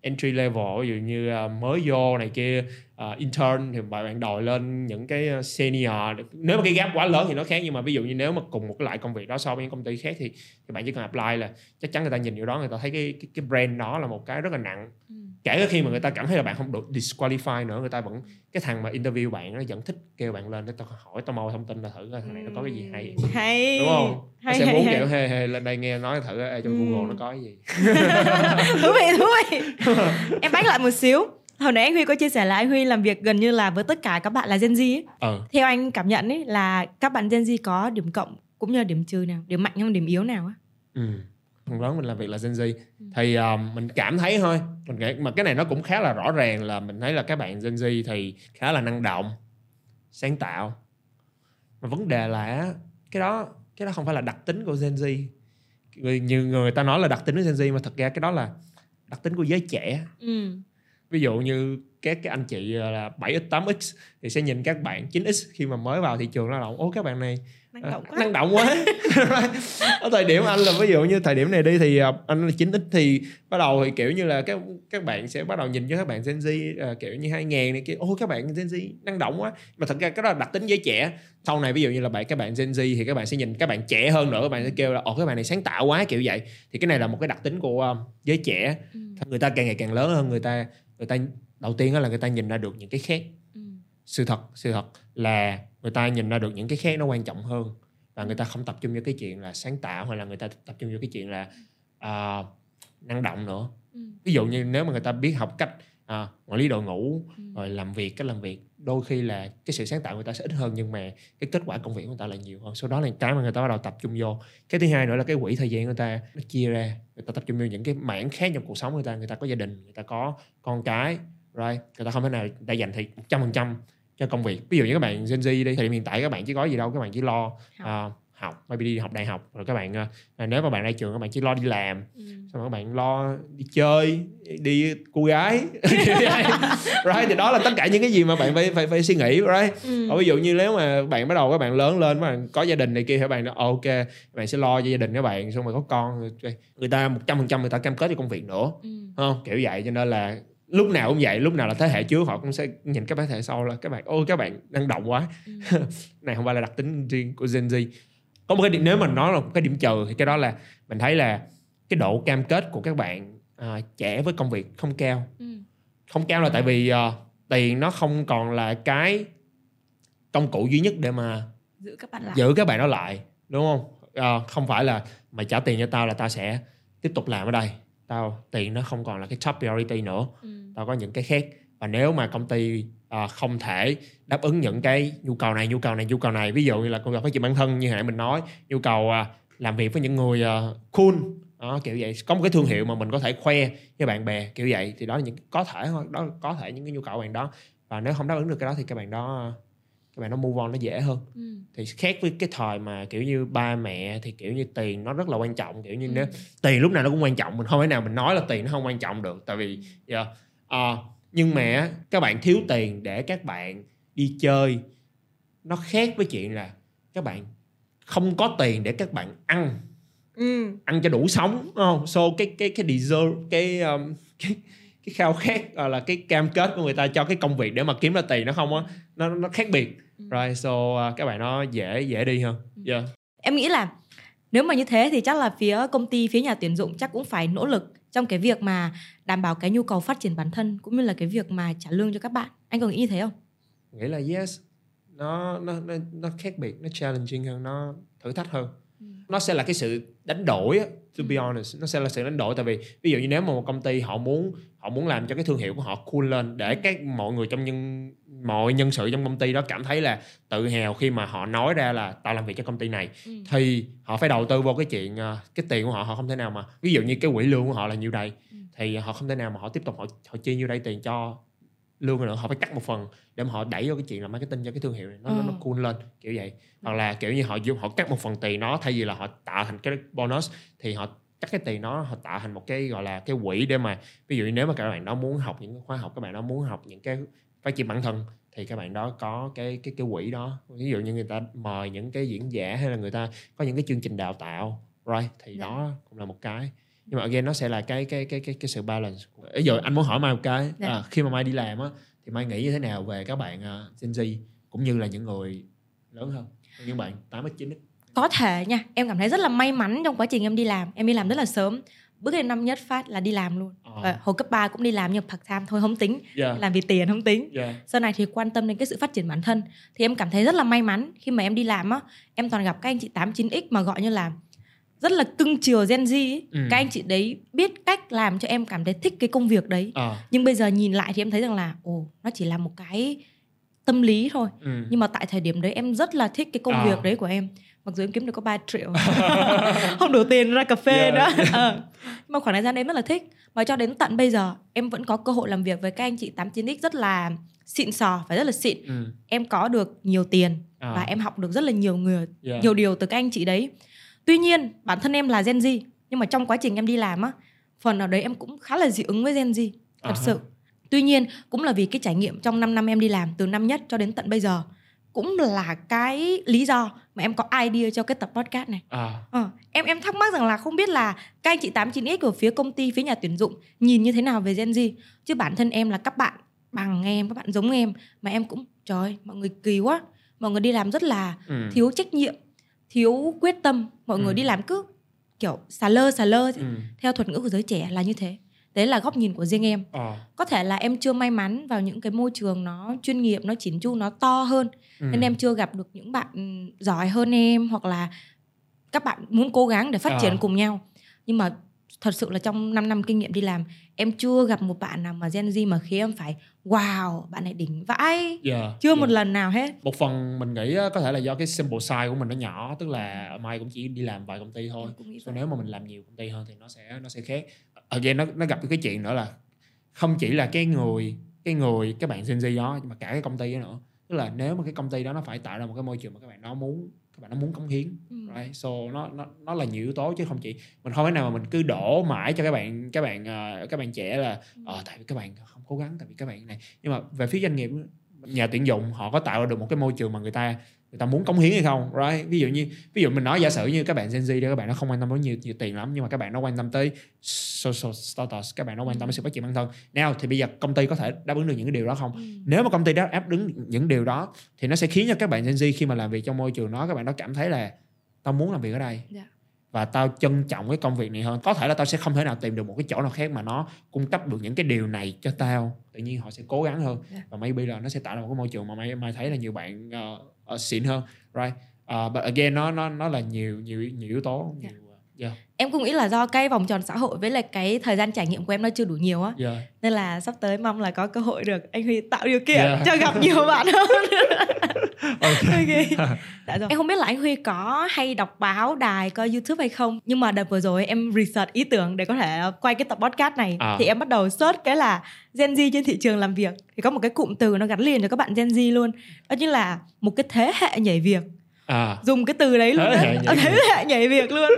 entry level ví dụ như à, mới vô này kia à, intern thì bạn đòi lên những cái à, senior. Nếu mà cái gap quá lớn thì nó khác nhưng mà ví dụ như nếu mà cùng một cái loại công việc đó so với những công ty khác thì, thì bạn chỉ cần apply là chắc chắn người ta nhìn vào đó người ta thấy cái cái, cái brand đó là một cái rất là nặng. Ừ. kể cả khi mà người ta cảm thấy là bạn không được disqualify nữa người ta vẫn cái thằng mà interview bạn nó vẫn thích kêu bạn lên để tao hỏi tao mau thông tin là thử coi thằng này nó có cái gì hay. Hay. Đúng không? Nó hay, sẽ hay, muốn hay. kiểu hey, hey, lên đây nghe nói thử ê, trong Ừ. google nó có cái gì. Thú vị thú vị. Em bách lại một xíu hồi nãy anh huy có chia sẻ là anh huy làm việc gần như là với tất cả các bạn là gen z ấy. ờ theo anh cảm nhận ấy là các bạn gen z có điểm cộng cũng như là điểm trừ nào điểm mạnh hay điểm yếu nào á ừ. phần lớn mình làm việc là Gen Z Ừ. thì um, mình cảm thấy thôi mình nghĩ mà cái này nó cũng khá là rõ ràng là mình thấy là các bạn Gen Z thì khá là năng động sáng tạo mà vấn đề là cái đó cái đó không phải là đặc tính của Gen Z người nhiều người ta nói là đặc tính của Gen Z mà thật ra cái đó là đặc tính của giới trẻ ừ. Ví dụ như các cái anh chị ờ, là 7x 8x thì sẽ nhìn các bạn 9x khi mà mới vào thị trường lao động ô các bạn này năng à, động quá năng động quá ở thời điểm anh là ví dụ như thời điểm này đi thì ờ, anh là 9x thì bắt đầu thì kiểu như là các các bạn sẽ bắt đầu nhìn cho các bạn Gen Z ờ, kiểu như 2000 này kia ô các bạn Gen Z năng động quá mà thật ra cái đó là đặc tính giới trẻ sau này ví dụ như là bạn các bạn Gen Z thì các bạn sẽ nhìn các bạn trẻ hơn nữa các bạn sẽ kêu là ồ các bạn này sáng tạo quá kiểu vậy thì cái này là một cái đặc tính của ờ, giới trẻ ừ. người ta càng ngày càng lớn hơn người ta người ta đầu tiên đó là người ta nhìn ra được những cái khác Ừ. sự thật sự thật là người ta nhìn ra được những cái khác nó quan trọng hơn và người ta không tập trung vào cái chuyện là sáng tạo hay là người ta tập trung vào cái chuyện là à, năng động nữa Ừ. ví dụ như nếu mà người ta biết học cách à, quản lý đội ngũ Ừ. rồi làm việc cách làm việc. Đôi khi là cái sự sáng tạo người ta sẽ ít hơn nhưng mà cái kết quả công việc của người ta là nhiều hơn. Sau đó là cái mà người ta bắt đầu tập trung vô. Cái thứ hai nữa là cái quỹ thời gian người ta nó chia ra. Người ta tập trung vô những cái mảng khác trong cuộc sống người ta. Người ta có gia đình người ta có con cái right người ta không thể nào ta dành thì một trăm phần trăm cho công việc. Ví dụ như các bạn Gen Z đi điểm hiện tại các bạn chỉ có gì đâu các bạn chỉ lo Học. Học maybe đi học đại học rồi các bạn à, nếu mà bạn ra trường các bạn chỉ lo đi làm Ừ. xong rồi các bạn lo đi chơi đi cô gái right thì đó là tất cả những cái gì mà bạn phải phải phải suy nghĩ right Ừ. Or ví dụ như nếu mà bạn bắt đầu các bạn lớn lên các bạn có gia đình này kia các bạn nói ok bạn sẽ lo cho gia đình các bạn xong rồi có con người ta một trăm phần trăm người ta cam kết cho công việc nữa Ừ. không kiểu vậy cho nên là lúc nào cũng vậy lúc nào là thế hệ trước họ cũng sẽ nhìn các thế hệ sau là các bạn ôi các bạn năng động quá Ừ. này không phải là đặc tính riêng của Gen Z có một cái điểm nếu mình nói là một cái điểm trừ thì cái đó là mình thấy là cái độ cam kết của các bạn à, trẻ với công việc không cao. Ừ. không cao là tại vì à, tiền nó không còn là cái công cụ duy nhất để mà giữ các bạn lại. giữ các bạn đó lại đúng không? Ờ, không phải là mày trả tiền cho tao là tao sẽ tiếp tục làm ở đây. Tao tiền nó không còn là cái top priority nữa. Ừ. tao có những cái khác. Và nếu mà công ty à, không thể đáp ứng những cái nhu cầu này nhu cầu này nhu cầu này. Ví dụ như là công việc phát triển bản thân như nãy mình nói nhu cầu à, làm việc với những người à, cool. Đó, kiểu vậy. Có một cái thương hiệu mà mình có thể khoe với bạn bè kiểu vậy. Thì đó là những có thể thôi. Đó có thể những cái nhu cầu của bạn đó. Và nếu không đáp ứng được cái đó thì các bạn đó các bạn nó move on nó dễ hơn. Ừ. thì khác với cái thời mà kiểu như ba mẹ thì kiểu như tiền nó rất là quan trọng. Kiểu như Ừ. nếu tiền lúc nào nó cũng quan trọng. Mình không thể nào mình nói là tiền nó không quan trọng được. Tại vì yeah. Ờ, nhưng mà á, các bạn thiếu tiền để các bạn đi chơi nó khác với chuyện là các bạn không có tiền để các bạn ăn Ừ. ăn cho đủ sống đúng không so cái cái cái deserve cái um, cái cái khao khát là cái cam kết của người ta cho cái công việc để mà kiếm ra tiền nó không á nó nó khác biệt Ừ. right so uh, các bạn nó dễ dễ đi hơn yeah. em nghĩ là nếu mà như thế thì chắc là phía công ty phía nhà tuyển dụng chắc cũng phải nỗ lực trong cái việc mà đảm bảo cái nhu cầu phát triển bản thân cũng như là cái việc mà trả lương cho các bạn, anh có nghĩ như thế không? Nghĩ là yes. Nó nó nó nó khác biệt, nó challenging hơn, nó thử thách hơn nó sẽ là cái sự đánh đổi to be honest nó sẽ là sự đánh đổi tại vì ví dụ như nếu mà một công ty họ muốn họ muốn làm cho cái thương hiệu của họ cool lên để các mọi người trong nhân mọi nhân sự trong công ty đó cảm thấy là tự hào khi mà họ nói ra là tao làm việc cho công ty này Ừ. thì họ phải đầu tư vô cái chuyện ờ, cái tiền của họ họ không thể nào mà ví dụ như cái quỹ lương của họ là nhiêu đây Ừ. thì họ không thể nào mà họ tiếp tục họ họ chia nhiêu đây tiền cho lương nữa họ phải cắt một phần để mà họ đẩy vô cái chuyện là marketing cho cái thương hiệu này nó nó, nó Ừ. cool lên kiểu vậy hoặc là kiểu như họ dùng họ cắt một phần tiền nó thay vì là họ tạo thành cái bonus thì họ cắt cái tiền nó họ tạo thành một cái gọi là cái quỹ để mà ví dụ như nếu mà các bạn đó muốn học những khóa học các bạn đó muốn học những cái phát triển bản thân thì các bạn đó có cái cái cái quỹ đó ví dụ như người ta mời những cái diễn giả hay là người ta có những cái chương trình đào tạo right thì Dạ. đó cũng là một cái nhưng mà again nó sẽ là cái cái cái cái cái sự balance ví dụ anh muốn hỏi mai một cái Dạ. à, khi mà mai đi làm á thì mai nghĩ như thế nào về các bạn uh, Gen Z cũng như là những người lớn hơn những bạn 8 x 9 x có thể nha em cảm thấy rất là may mắn trong quá trình em đi làm em đi làm rất là sớm bước lên năm nhất phát là đi làm luôn Ờ. Ờ, hồi cấp 3 cũng đi làm nhưng part time thôi không tính yeah. làm vì tiền không tính yeah. sau này thì quan tâm đến cái sự phát triển bản thân thì em cảm thấy rất là may mắn khi mà em đi làm á em toàn gặp các anh chị 89x mà gọi như là rất là cưng chiều Gen Z ấy. Ừ. các anh chị đấy biết cách làm cho em cảm thấy thích cái công việc đấy Ờ. nhưng bây giờ nhìn lại thì em thấy rằng là ồ nó chỉ là một cái tâm lý thôi Ừ. nhưng mà tại thời điểm đấy em rất là thích cái công À. việc đấy của em mặc dù em kiếm được có 3 triệu không đủ tiền ra cà phê Yeah. nữa Ờ. nhưng mà khoảng thời gian đấy em rất là thích và cho đến tận bây giờ em vẫn có cơ hội làm việc với các anh chị 89x rất là xịn sò phải rất là xịn Ừ. em có được nhiều tiền À. và em học được rất là nhiều người Yeah. nhiều điều từ các anh chị đấy tuy nhiên bản thân em là Gen Z nhưng mà trong quá trình em đi làm á phần nào đấy em cũng khá là dị ứng với Gen Z thật ha. sự tuy nhiên cũng là vì cái trải nghiệm trong 5 năm em đi làm từ năm nhất cho đến tận bây giờ cũng là cái lý do mà em có idea cho cái tập podcast này À. Ờ, em em thắc mắc rằng là không biết là các anh chị 89X ở phía công ty, phía nhà tuyển dụng nhìn như thế nào về Gen Z. Chứ bản thân em là các bạn bằng em, các bạn giống em mà em cũng trời ơi, mọi người kỳ quá. Mọi người đi làm rất là Ừ. thiếu trách nhiệm, thiếu quyết tâm. Mọi Ừ. người đi làm cứ kiểu xà lơ xà lơ Ừ. theo thuật ngữ của giới trẻ là như thế. Đấy là góc nhìn của riêng em. Ờ. Có thể là em chưa may mắn vào những cái môi trường nó chuyên nghiệp, nó chỉn chu, nó to hơn Ừ. nên em chưa gặp được những bạn giỏi hơn em hoặc là các bạn muốn cố gắng để phát triển À. cùng nhau nhưng mà thật sự là trong 5 năm kinh nghiệm đi làm em chưa gặp một bạn nào mà Gen Z mà khiến em phải wow bạn này đỉnh vãi Yeah. chưa yeah. một lần nào hết một phần mình nghĩ có thể là do cái sample size của mình nó nhỏ tức là mai cũng chỉ đi làm vài công ty thôi vậy. nếu mà mình làm nhiều công ty hơn thì nó sẽ nó sẽ khác again nó nó gặp cái chuyện nữa là không chỉ là cái người cái người các bạn Gen Z đó mà cả cái công ty đó nữa tức là nếu mà cái công ty đó nó phải tạo ra một cái môi trường mà các bạn đó muốn các bạn nó muốn cống hiến Ừ. right? so nó nó nó là nhiều yếu tố chứ không chỉ mình không thể nào mà mình cứ đổ mãi cho các bạn các bạn ờ, các bạn trẻ là ờ tại vì các bạn không cố gắng tại vì các bạn này nhưng mà về phía doanh nghiệp nhà tuyển dụng họ có tạo ra được một cái môi trường mà người ta người ta muốn cống hiến hay không right? Ví dụ như ví dụ mình nói giả sử như các bạn Gen Z đó các bạn nó không quan tâm đến nhiều nhiều tiền lắm nhưng mà các bạn nó quan tâm tới social status các bạn nó quan tâm đến sự phát triển bản thân. Nào thì bây giờ công ty có thể đáp ứng được những cái điều đó không? Ừ. nếu mà công ty đó áp ứng những điều đó thì nó sẽ khiến cho các bạn Gen Z khi mà làm việc trong môi trường đó các bạn đó cảm thấy là tao muốn làm việc ở đây. Dạ. và tao trân trọng cái công việc này hơn. Có thể là tao sẽ không thể nào tìm được một cái chỗ nào khác mà nó cung cấp được những cái điều này cho tao. Tự nhiên họ sẽ cố gắng hơn. Dạ. và maybe là nó sẽ tạo ra một cái môi trường mà mai mai thấy là nhiều bạn uh, uh, xịn hơn. Right. Uh, but again nó nó nó là nhiều nhiều nhiều yếu tố Dạ. nhiều uh, yeah em cũng nghĩ là do cái vòng tròn xã hội với lại cái thời gian trải nghiệm của em nó chưa đủ nhiều á. Yeah nên là sắp tới mong là có cơ hội được anh Huy tạo điều kiện Yeah. cho gặp nhiều bạn hơn. Ok. Ok. Dạ rồi. em không biết là anh Huy có hay đọc báo đài coi YouTube hay không? Nhưng mà đợt vừa rồi em research ý tưởng để có thể quay cái tập podcast này. À. thì em bắt đầu search cái là Gen Z trên thị trường làm việc. Thì có một cái cụm từ nó gắn liền cho các bạn Gen Z luôn. Đó chính là một cái thế hệ nhảy việc à dùng cái từ đấy luôn á. hệ nhảy việc. hệ nhảy việc luôn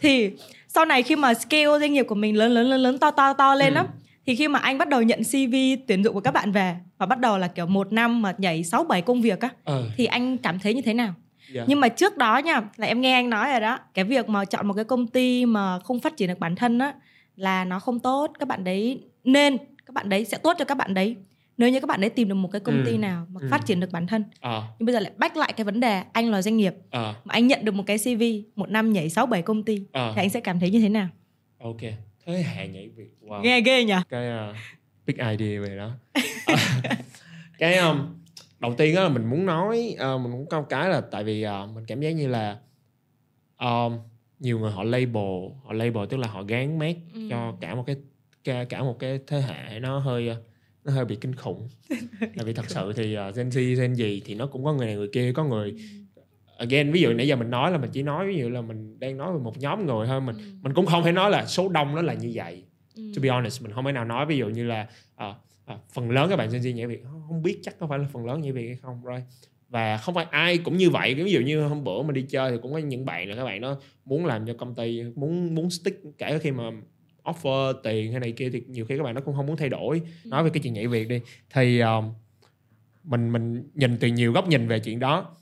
thì sau này khi mà scale doanh nghiệp của mình lớn lớn lớn lớn to to to lên Ừ. á thì khi mà anh bắt đầu nhận CV tuyển dụng của các bạn về và bắt đầu là kiểu một năm mà nhảy 6 7 công việc á ờ thì anh cảm thấy như thế nào? yeah. Nhưng mà trước đó nha, là em nghe anh nói rồi đó, cái việc mà chọn một cái công ty mà không phát triển được bản thân á là nó không tốt, các bạn đấy nên các bạn đấy sẽ tốt cho các bạn đấy. Nếu như các bạn đấy tìm được một cái công Ừ. ty nào mà Ừ. phát triển được bản thân. ờ Nhưng bây giờ lại back lại cái vấn đề anh là doanh nghiệp ờ mà anh nhận được một cái CV một năm nhảy 6 7 công ty ờ thì anh sẽ cảm thấy như thế nào? ok thế hệ nhảy việc wow Nghe ghê nhỉ? cái uh, big idea về đó À, cái um, đầu tiên á là mình muốn nói uh, mình có một cái là tại vì uh, mình cảm giác như là um, nhiều người họ label họ label tức là họ gán mát Ừ. cho cả một cái cả, cả một cái thế hệ nó hơi uh, nó hơi bị kinh khủng tại vì thật sự thì uh, Gen Z Gen gì thì nó cũng có người này người kia có người again ví dụ nãy giờ mình nói là mình chỉ nói ví dụ là mình đang nói về một nhóm người thôi mình Ừ. mình cũng không thể nói là số đông nó là như vậy Ừ. to be honest mình không thể nào nói ví dụ như là à, à, phần lớn các bạn Gen Z nhảy việc không- biết chắc có phải là phần lớn nhảy việc hay không rồi và không phải ai cũng như vậy ví dụ như hôm bữa mình đi chơi thì cũng có những bạn là các bạn đó muốn làm cho công ty muốn muốn stick kể khi mà offer tiền hay này kia thì nhiều khi các bạn nó cũng không muốn thay đổi. Nói về cái chuyện nhảy việc đi thì um, mình mình nhìn từ nhiều góc nhìn về chuyện đó.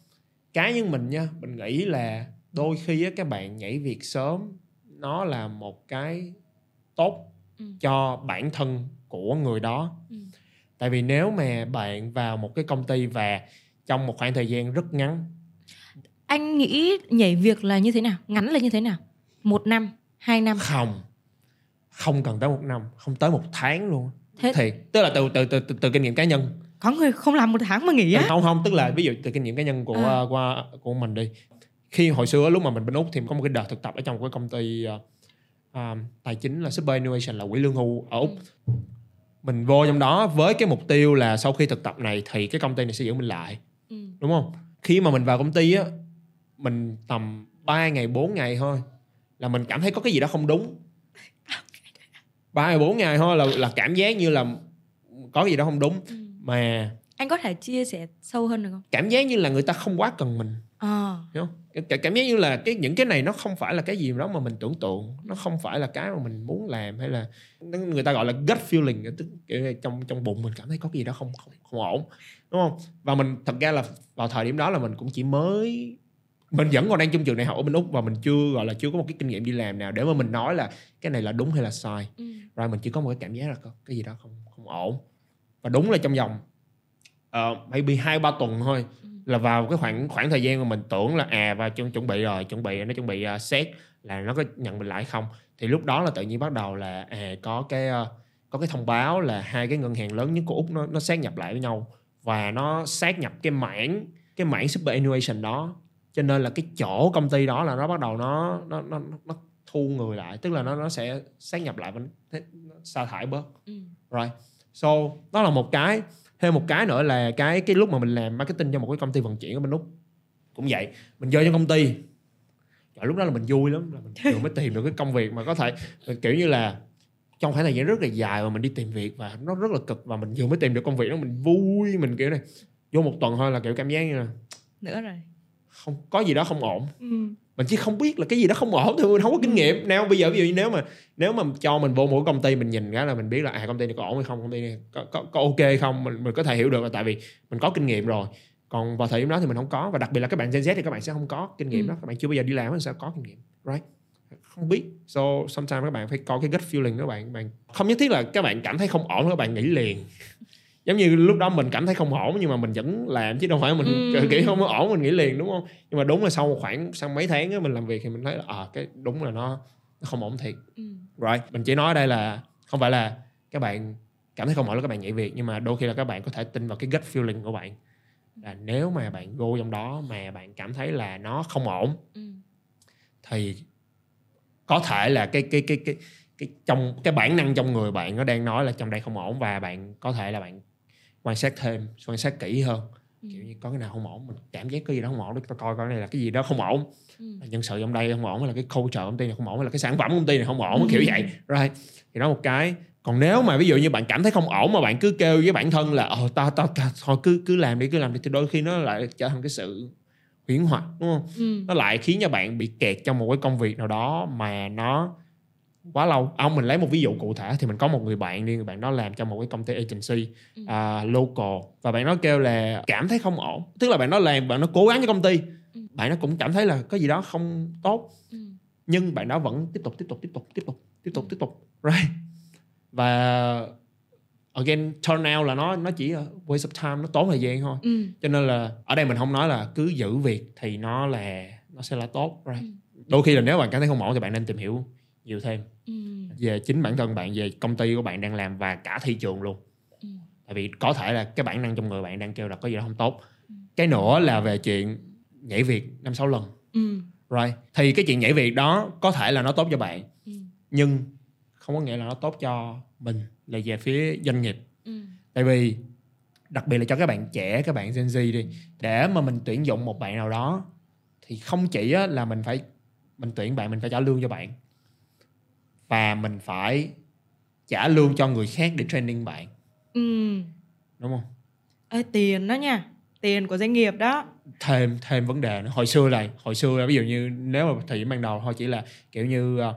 Cá nhân mình nha mình nghĩ là đôi khi á, các bạn nhảy việc sớm nó là một cái tốt Ừ. cho bản thân của người đó. Ừ. tại vì nếu mà bạn vào một cái công ty và trong một khoảng thời gian rất ngắn anh nghĩ nhảy việc là như thế nào? Ngắn là như thế nào? Một năm? Hai năm? Không không cần tới một năm không tới một tháng luôn. Thế- thiệt tức là từ từ từ từ, từ kinh nghiệm cá nhân. Có người không làm một tháng mà nghỉ á. Không không tức là ví dụ từ kinh nghiệm cá nhân của À. qua của mình đi. Khi hồi xưa lúc mà mình bên úc thì có một cái đợt thực tập ở trong một cái công ty ờ, ờ, tài chính là superannuation là quỹ lương hưu ở úc. Mình vô trong đó với cái mục tiêu là sau khi thực tập này thì cái công ty này sẽ giữ mình lại. Ừ. đúng không? Khi mà mình vào công ty á mình tầm 3 ngày 4 ngày thôi là mình cảm thấy có cái gì đó không đúng ba ngày bốn ngày thôi là là cảm giác như là có gì đó không đúng. Ừ. mà anh có thể chia sẻ sâu hơn được không? cảm giác như là người ta không quá cần mình. Ờ. Hiểu không? Cảm giác như là cái những cái này nó không phải là cái gì đó mà mình tưởng tượng. Nó không phải là cái mà mình muốn làm hay là người ta gọi là gut feeling tức kiểu trong trong bụng mình cảm thấy có cái gì đó không không không ổn đúng không? Và mình thật ra là vào thời điểm đó là mình cũng chỉ mới mình vẫn còn đang trong trường đại học ở bên úc và mình chưa gọi là chưa có một cái kinh nghiệm đi làm nào để mà mình nói là cái này là đúng hay là sai. Ừ. rồi mình chỉ có một cái cảm giác là có cái gì đó không không ổn. Và đúng là trong vòng uh, maybe hai ba tuần thôi Ừ. là vào cái khoảng khoảng thời gian mà mình tưởng là à và chuẩn chuẩn bị rồi chuẩn bị nó chuẩn bị uh, xét là nó có nhận mình lại không? Thì lúc đó là tự nhiên bắt đầu là à có cái uh, có cái thông báo là hai cái ngân hàng lớn nhất của úc nó nó sát nhập lại với nhau. Và nó sát nhập cái mảng cái mảng superannuation đó cho nên là cái chỗ công ty đó là nó bắt đầu nó nó nó, nó thu người lại tức là nó nó sẽ sát nhập lại và sa thải bớt Ừ. Right. So đó là một cái. Thêm một cái nữa là cái cái lúc mà mình làm marketing cho một cái công ty vận chuyển ở bên Úc cũng vậy. Mình vô trong công ty. Trời, lúc đó là mình vui lắm, là mình vừa mới tìm được cái công việc mà có thể kiểu như là trong khoảng thời gian rất là dài mà mình đi tìm việc và nó rất là cực và mình vừa mới tìm được công việc đó mình vui mình kiểu này vô một tuần thôi là kiểu cảm giác như là nữa rồi không có gì đó không ổn. Ừ. mình chỉ không biết là cái gì đó không ổn thì mình không có kinh nghiệm. Nào bây giờ ví dụ như nếu mà nếu mà cho mình vô một cái công ty mình nhìn cái là mình biết là à công ty này có ổn hay không công ty này có, có, có ok hay không mình, mình có thể hiểu được là tại vì mình có kinh nghiệm rồi. Còn vào thời điểm đó thì mình không có và đặc biệt là các bạn Gen Z thì các bạn sẽ không có kinh nghiệm Ừ. đó. Các bạn chưa bao giờ đi làm thì sao có kinh nghiệm right? Không biết. So sometimes các bạn phải có cái gut feeling đó bạn. Bạn không nhất thiết là các bạn cảm thấy không ổn các bạn nghỉ liền giống như lúc đó mình cảm thấy không ổn nhưng mà mình vẫn làm chứ đâu phải mình Ừ. kiểu không ổn mình nghỉ liền đúng không nhưng mà đúng là sau khoảng sau mấy tháng á, mình làm việc thì mình thấy là à, cái đúng là nó, nó không ổn thiệt Ừ. right mình chỉ nói ở đây là không phải là các bạn cảm thấy không ổn là các bạn nhảy việc nhưng mà đôi khi là các bạn có thể tin vào cái gut feeling của bạn là nếu mà bạn go trong đó mà bạn cảm thấy là nó không ổn Ừ. thì có thể là cái cái cái cái cái trong cái bản năng trong người bạn nó đang nói là trong đây không ổn và bạn có thể là bạn quan sát thêm quan sát kỹ hơn Ừ. kiểu như có cái nào không ổn mình cảm giác có gì đó không ổn để tao coi coi cái này là cái gì đó không ổn Ừ. là nhân sự trong đây không ổn hay là cái culture công ty này không ổn hay là cái sản phẩm công ty này không ổn Ừ. kiểu vậy right thì đó một cái còn nếu mà ví dụ như bạn cảm thấy không ổn mà bạn cứ kêu với bản thân là ồ tao tao tao thôi cứ cứ làm đi cứ làm đi thì đôi khi nó lại trở thành cái sự huyễn hoặc đúng không Ừ. nó lại khiến cho bạn bị kẹt trong một cái công việc nào đó mà nó quá lâu ông mình lấy một ví dụ cụ thể thì mình có một người bạn đi người bạn đó làm cho một cái công ty agency Ừ. à, local và bạn nó kêu là cảm thấy không ổn tức là bạn nó làm bạn nó cố gắng cho công ty Ừ. bạn nó cũng cảm thấy là có gì đó không tốt Ừ. nhưng bạn đó vẫn tiếp tục tiếp tục tiếp tục tiếp tục tiếp tục tiếp tục right và again turn out là nó nó chỉ waste of time nó tốn thời gian thôi Ừ. cho nên là ở đây mình không nói là cứ giữ việc thì nó là nó sẽ là tốt right? Ừ. đôi khi là nếu bạn cảm thấy không ổn thì bạn nên tìm hiểu nhiều thêm Ừ. về chính bản thân bạn về công ty của bạn đang làm và cả thị trường luôn Ừ. tại vì có thể là cái bản năng trong người bạn đang kêu là có gì đó không tốt Ừ. cái nữa là về chuyện nhảy việc năm sáu lần Ừ. right thì cái chuyện nhảy việc đó có thể là nó tốt cho bạn Ừ. nhưng không có nghĩa là nó tốt cho mình là về phía doanh nghiệp Ừ. tại vì đặc biệt là cho các bạn trẻ các bạn Gen Z đi để mà mình tuyển dụng một bạn nào đó thì không chỉ là mình phải mình tuyển bạn mình phải trả lương cho bạn và mình phải trả lương cho người khác để training bạn. Ừ. đúng không? Ê, tiền đó nha. Tiền của doanh nghiệp đó. Thêm thêm vấn đề nữa. Hồi xưa là hồi xưa là ví dụ như nếu mà thời điểm ban đầu thôi chỉ là kiểu như ờ,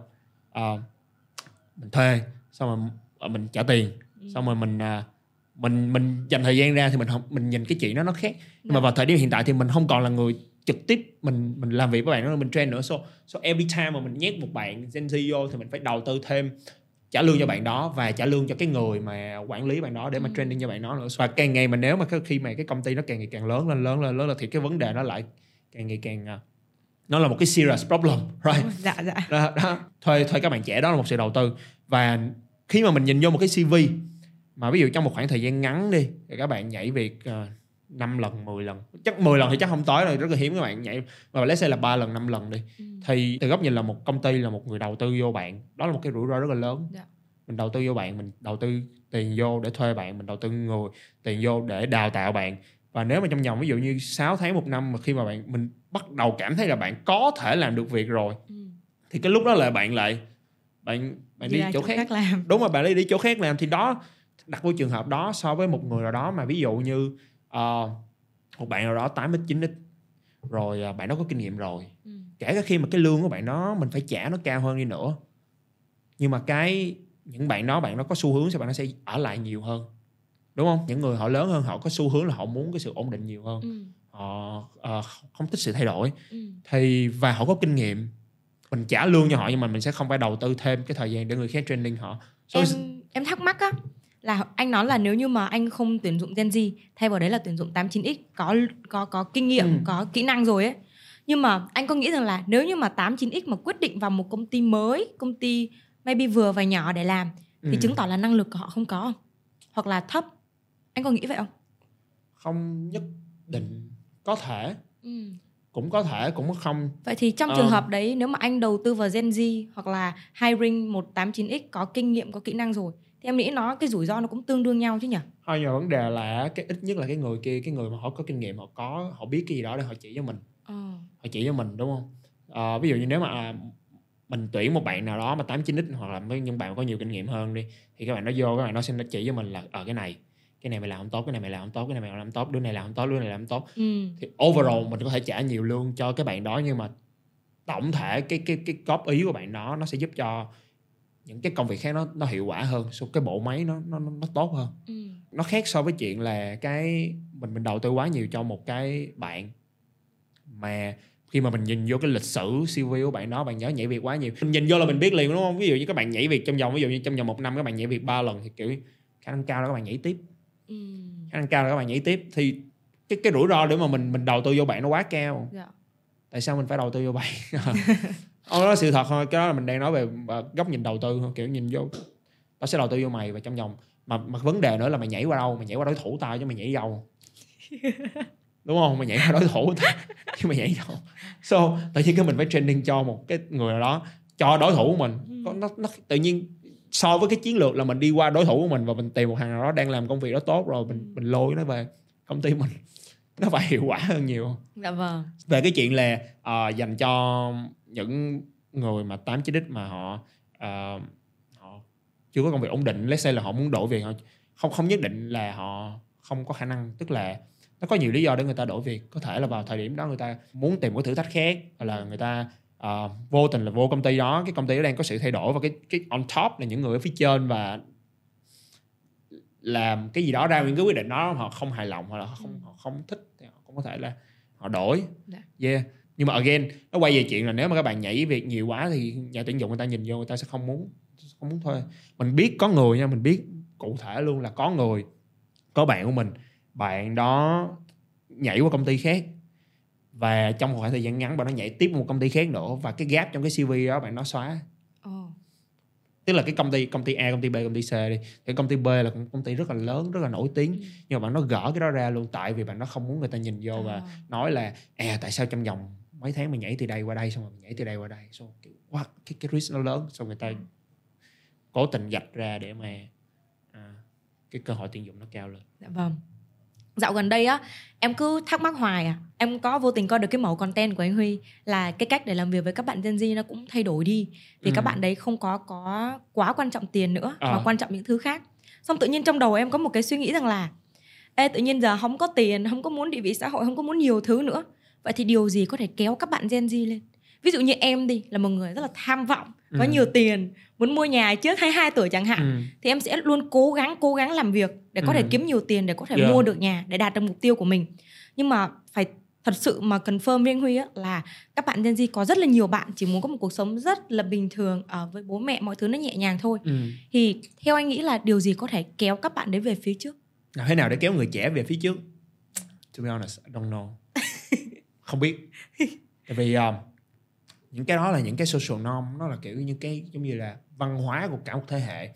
ờ, mình thuê xong rồi ờ, mình trả tiền. Xong rồi mình ờ, mình mình dành thời gian ra thì mình không mình nhìn cái chuyện đó nó khác. Nhưng mà Dạ. vào thời điểm hiện tại thì mình không còn là người trực tiếp mình mình làm việc với bạn đó mình train nữa. So so every time mà mình nhét một bạn Gen Z vô thì mình phải đầu tư thêm trả lương cho bạn đó và trả lương cho cái người mà quản lý bạn đó để mà Ừ. training cho bạn đó nữa. Và càng ngày mà nếu mà khi mà cái công ty nó càng ngày càng lớn lên lớn lên lớn lên thì cái vấn đề nó lại càng ngày càng à, nó là một cái serious problem right? Dạ dạ. Đó, đó. thuê thuê các bạn trẻ đó là một sự đầu tư. Và khi mà mình nhìn vô một cái CV mà ví dụ trong một khoảng thời gian ngắn đi thì các bạn nhảy việc uh, 5 lần 10 lần. Chắc 10 lần thì chắc không tới rồi rất là hiếm các bạn nhảy mà let's say là 3 lần 5 lần đi. Ừ. thì từ góc nhìn là một công ty là một người đầu tư vô bạn. Đó là một cái rủi ro rất là lớn. Dạ. mình đầu tư vô bạn mình đầu tư tiền vô để thuê bạn mình đầu tư người tiền vô để đào tạo bạn. Và nếu mà trong vòng ví dụ như 6 tháng một năm mà khi mà bạn mình bắt đầu cảm thấy là bạn có thể làm được việc rồi Ừ. thì cái lúc đó là bạn lại bạn bạn đi ra chỗ khác. làm. Đúng rồi bạn đi đi chỗ khác làm. Thì đó đặt vô trường hợp đó so với một người nào đó mà ví dụ như ờ, một bạn nào đó 8 x 9 x rồi ờ, bạn đó có kinh nghiệm rồi. Ừ. kể cả khi mà cái lương của bạn đó mình phải trả nó cao hơn đi nữa. Nhưng mà cái những bạn đó bạn đó có xu hướng sẽ bạn nó sẽ ở lại nhiều hơn. Đúng không? Những người họ lớn hơn họ có xu hướng là họ muốn cái sự ổn định nhiều hơn. Ừ. họ ờ, không thích sự thay đổi. Ừ. thì và họ có kinh nghiệm. Mình trả lương cho họ nhưng mà mình sẽ không phải đầu tư thêm cái thời gian để người khác training họ. So, em em thắc mắc á là anh nói là nếu như mà anh không tuyển dụng Gen Z thay vào đấy là tuyển dụng 89X có có có kinh nghiệm, Ừ. có kỹ năng rồi ấy. Nhưng mà anh có nghĩ rằng là nếu như mà 89X mà quyết định vào một công ty mới, công ty maybe vừa và nhỏ để làm thì Ừ. chứng tỏ là năng lực của họ không có không? Hoặc là thấp. Anh có nghĩ vậy không? không nhất định có thể Ừ. cũng có thể cũng không Vậy thì trong Ờ. trường hợp đấy nếu mà anh đầu tư vào Gen Z hoặc là hiring một 89X có kinh nghiệm, có kỹ năng rồi thì em nghĩ nó cái rủi ro nó cũng tương đương nhau chứ nhỉ? thôi nhưng mà vấn đề là cái ít nhất là cái người kia cái người mà họ có kinh nghiệm họ có họ biết cái gì đó để họ chỉ cho mình Ờ. họ chỉ cho mình đúng không Ờ, ví dụ như nếu mà à, mình tuyển một bạn nào đó mà 8 9 x hoặc là mấy những bạn có nhiều kinh nghiệm hơn đi thì các bạn nó vô các bạn nó sẽ nó chỉ cho mình là ở cái này cái này mày làm không tốt cái này mày làm không tốt cái này mày làm không tốt đứa này làm không tốt đứa này làm không tốt Ừ. thì overall mình có thể trả nhiều lương cho cái bạn đó nhưng mà tổng thể cái cái cái góp ý của bạn đó nó sẽ giúp cho những cái công việc khác nó nó hiệu quả hơn so cái bộ máy nó nó nó tốt hơn. Ừ. nó khác so với chuyện là cái mình mình đầu tư quá nhiều cho một cái bạn mà khi mà mình nhìn vô cái lịch sử CV của bạn đó bạn nhớ nhảy việc quá nhiều. Mình nhìn vô là mình biết liền đúng không? Ví dụ như các bạn nhảy việc trong vòng ví dụ như trong vòng một năm các bạn nhảy việc ba lần thì kiểu khả năng cao là các bạn nhảy tiếp. Ừ. khả năng cao là các bạn nhảy tiếp. Thì cái cái rủi ro để mà mình mình đầu tư vô bạn nó quá cao. Dạ. tại sao mình phải đầu tư vô bạn Đó là sự thật thôi cái đó là mình đang nói về ờ, góc nhìn đầu tư kiểu nhìn vô tao sẽ đầu tư vô mày và trong vòng mà mà vấn đề nữa là mày nhảy qua đâu? Mày nhảy qua đối thủ tao chứ mày nhảy đâu? Đúng không? Mày nhảy qua đối thủ tao chứ mày nhảy đâu? So tự nhiên cái mình phải training cho một cái người nào đó cho đối thủ của mình. Có nó, nó tự nhiên so với cái chiến lược là mình đi qua đối thủ của mình và mình tìm một thằng nào đó đang làm công việc đó tốt rồi mình mình lôi nó về công ty mình. Nó phải hiệu quả hơn nhiều. Dạ vâng. về cái chuyện là ờ, dành cho những người mà 8 9 x mà họ ờ, họ chưa có công việc ổn định let's say là họ muốn đổi việc họ không không nhất định là họ không có khả năng. Tức là nó có nhiều lý do để người ta đổi việc. Có thể là vào thời điểm đó người ta muốn tìm một thử thách khác hoặc là người ta ờ, vô tình là vô công ty đó cái công ty đó đang có sự thay đổi và cái cái on top là những người ở phía trên và làm cái gì đó ra những cái quyết định đó họ không hài lòng hoặc là họ không họ không thích thì họ cũng có thể là họ đổi. Dạ. yeah nhưng mà again nó quay về chuyện là nếu mà các bạn nhảy việc nhiều quá thì nhà tuyển dụng người ta nhìn vô người ta sẽ không muốn không muốn thuê mình biết có người nha mình biết cụ thể luôn là có người có bạn của mình bạn đó nhảy qua công ty khác và trong một khoảng thời gian ngắn bạn nó nhảy tiếp một công ty khác nữa và cái gap trong cái CV đó bạn nó xóa Ồ. tức là cái công ty công ty A công ty B công ty C đi cái công ty B là công ty rất là lớn rất là nổi tiếng Ừ. nhưng mà bạn nó gỡ cái đó ra luôn tại vì bạn nó không muốn người ta nhìn vô và À. nói là à tại sao trong vòng mấy tháng mình nhảy từ đây qua đây xong rồi mình nhảy từ đây qua đây so, kiểu, wow, cái cái risk nó lớn xong người ta Ừ. cố tình gạch ra để mà à, cái cơ hội tuyển dụng nó cao lên Dạ vâng. Dạo gần đây á, em cứ thắc mắc hoài à. Em có vô tình coi được cái mẫu content của anh Huy là cái cách để làm việc với các bạn Gen Z nó cũng thay đổi đi. Vì Ừ. các bạn đấy không có có quá quan trọng tiền nữa Ờ. mà quan trọng những thứ khác. Xong tự nhiên trong đầu em có một cái suy nghĩ rằng là Ê tự nhiên giờ không có tiền, không có muốn địa vị xã hội, không có muốn nhiều thứ nữa. Vậy thì điều gì có thể kéo các bạn Gen Z lên? ví dụ như em đi là một người rất là tham vọng có Ừ. nhiều tiền muốn mua nhà trước 22 tuổi chẳng hạn Ừ. thì em sẽ luôn cố gắng cố gắng làm việc để có Ừ. thể kiếm nhiều tiền để có thể Yeah. mua được nhà để đạt được mục tiêu của mình nhưng mà phải thật sự mà confirm với anh Huy á, là các bạn Gen Z có rất là nhiều bạn chỉ muốn có một cuộc sống rất là bình thường ở với bố mẹ mọi thứ nó nhẹ nhàng thôi Ừ. thì theo anh nghĩ là điều gì có thể kéo các bạn đến về phía trước Làm thế nào để kéo người trẻ về phía trước? To be honest, I don't know. không biết. Tại vì um, những cái đó là những cái social norm, nó là kiểu như cái giống như là văn hóa của cả một thế hệ.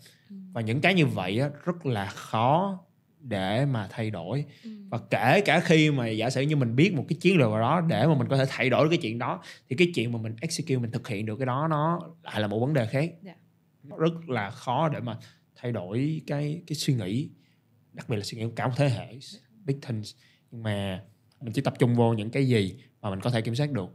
Và những cái như vậy á, rất là khó để mà thay đổi. Và kể cả khi mà giả sử như mình biết một cái chiến lược nào đó để mà mình có thể thay đổi cái chuyện đó thì cái chuyện mà mình execute mình thực hiện được cái đó nó lại là một vấn đề khác. Dạ. Rất là khó để mà thay đổi cái cái suy nghĩ đặc biệt là suy nghĩ của cả một thế hệ big things nhưng mà mình chỉ tập trung vô những cái gì mà mình có thể kiểm soát được.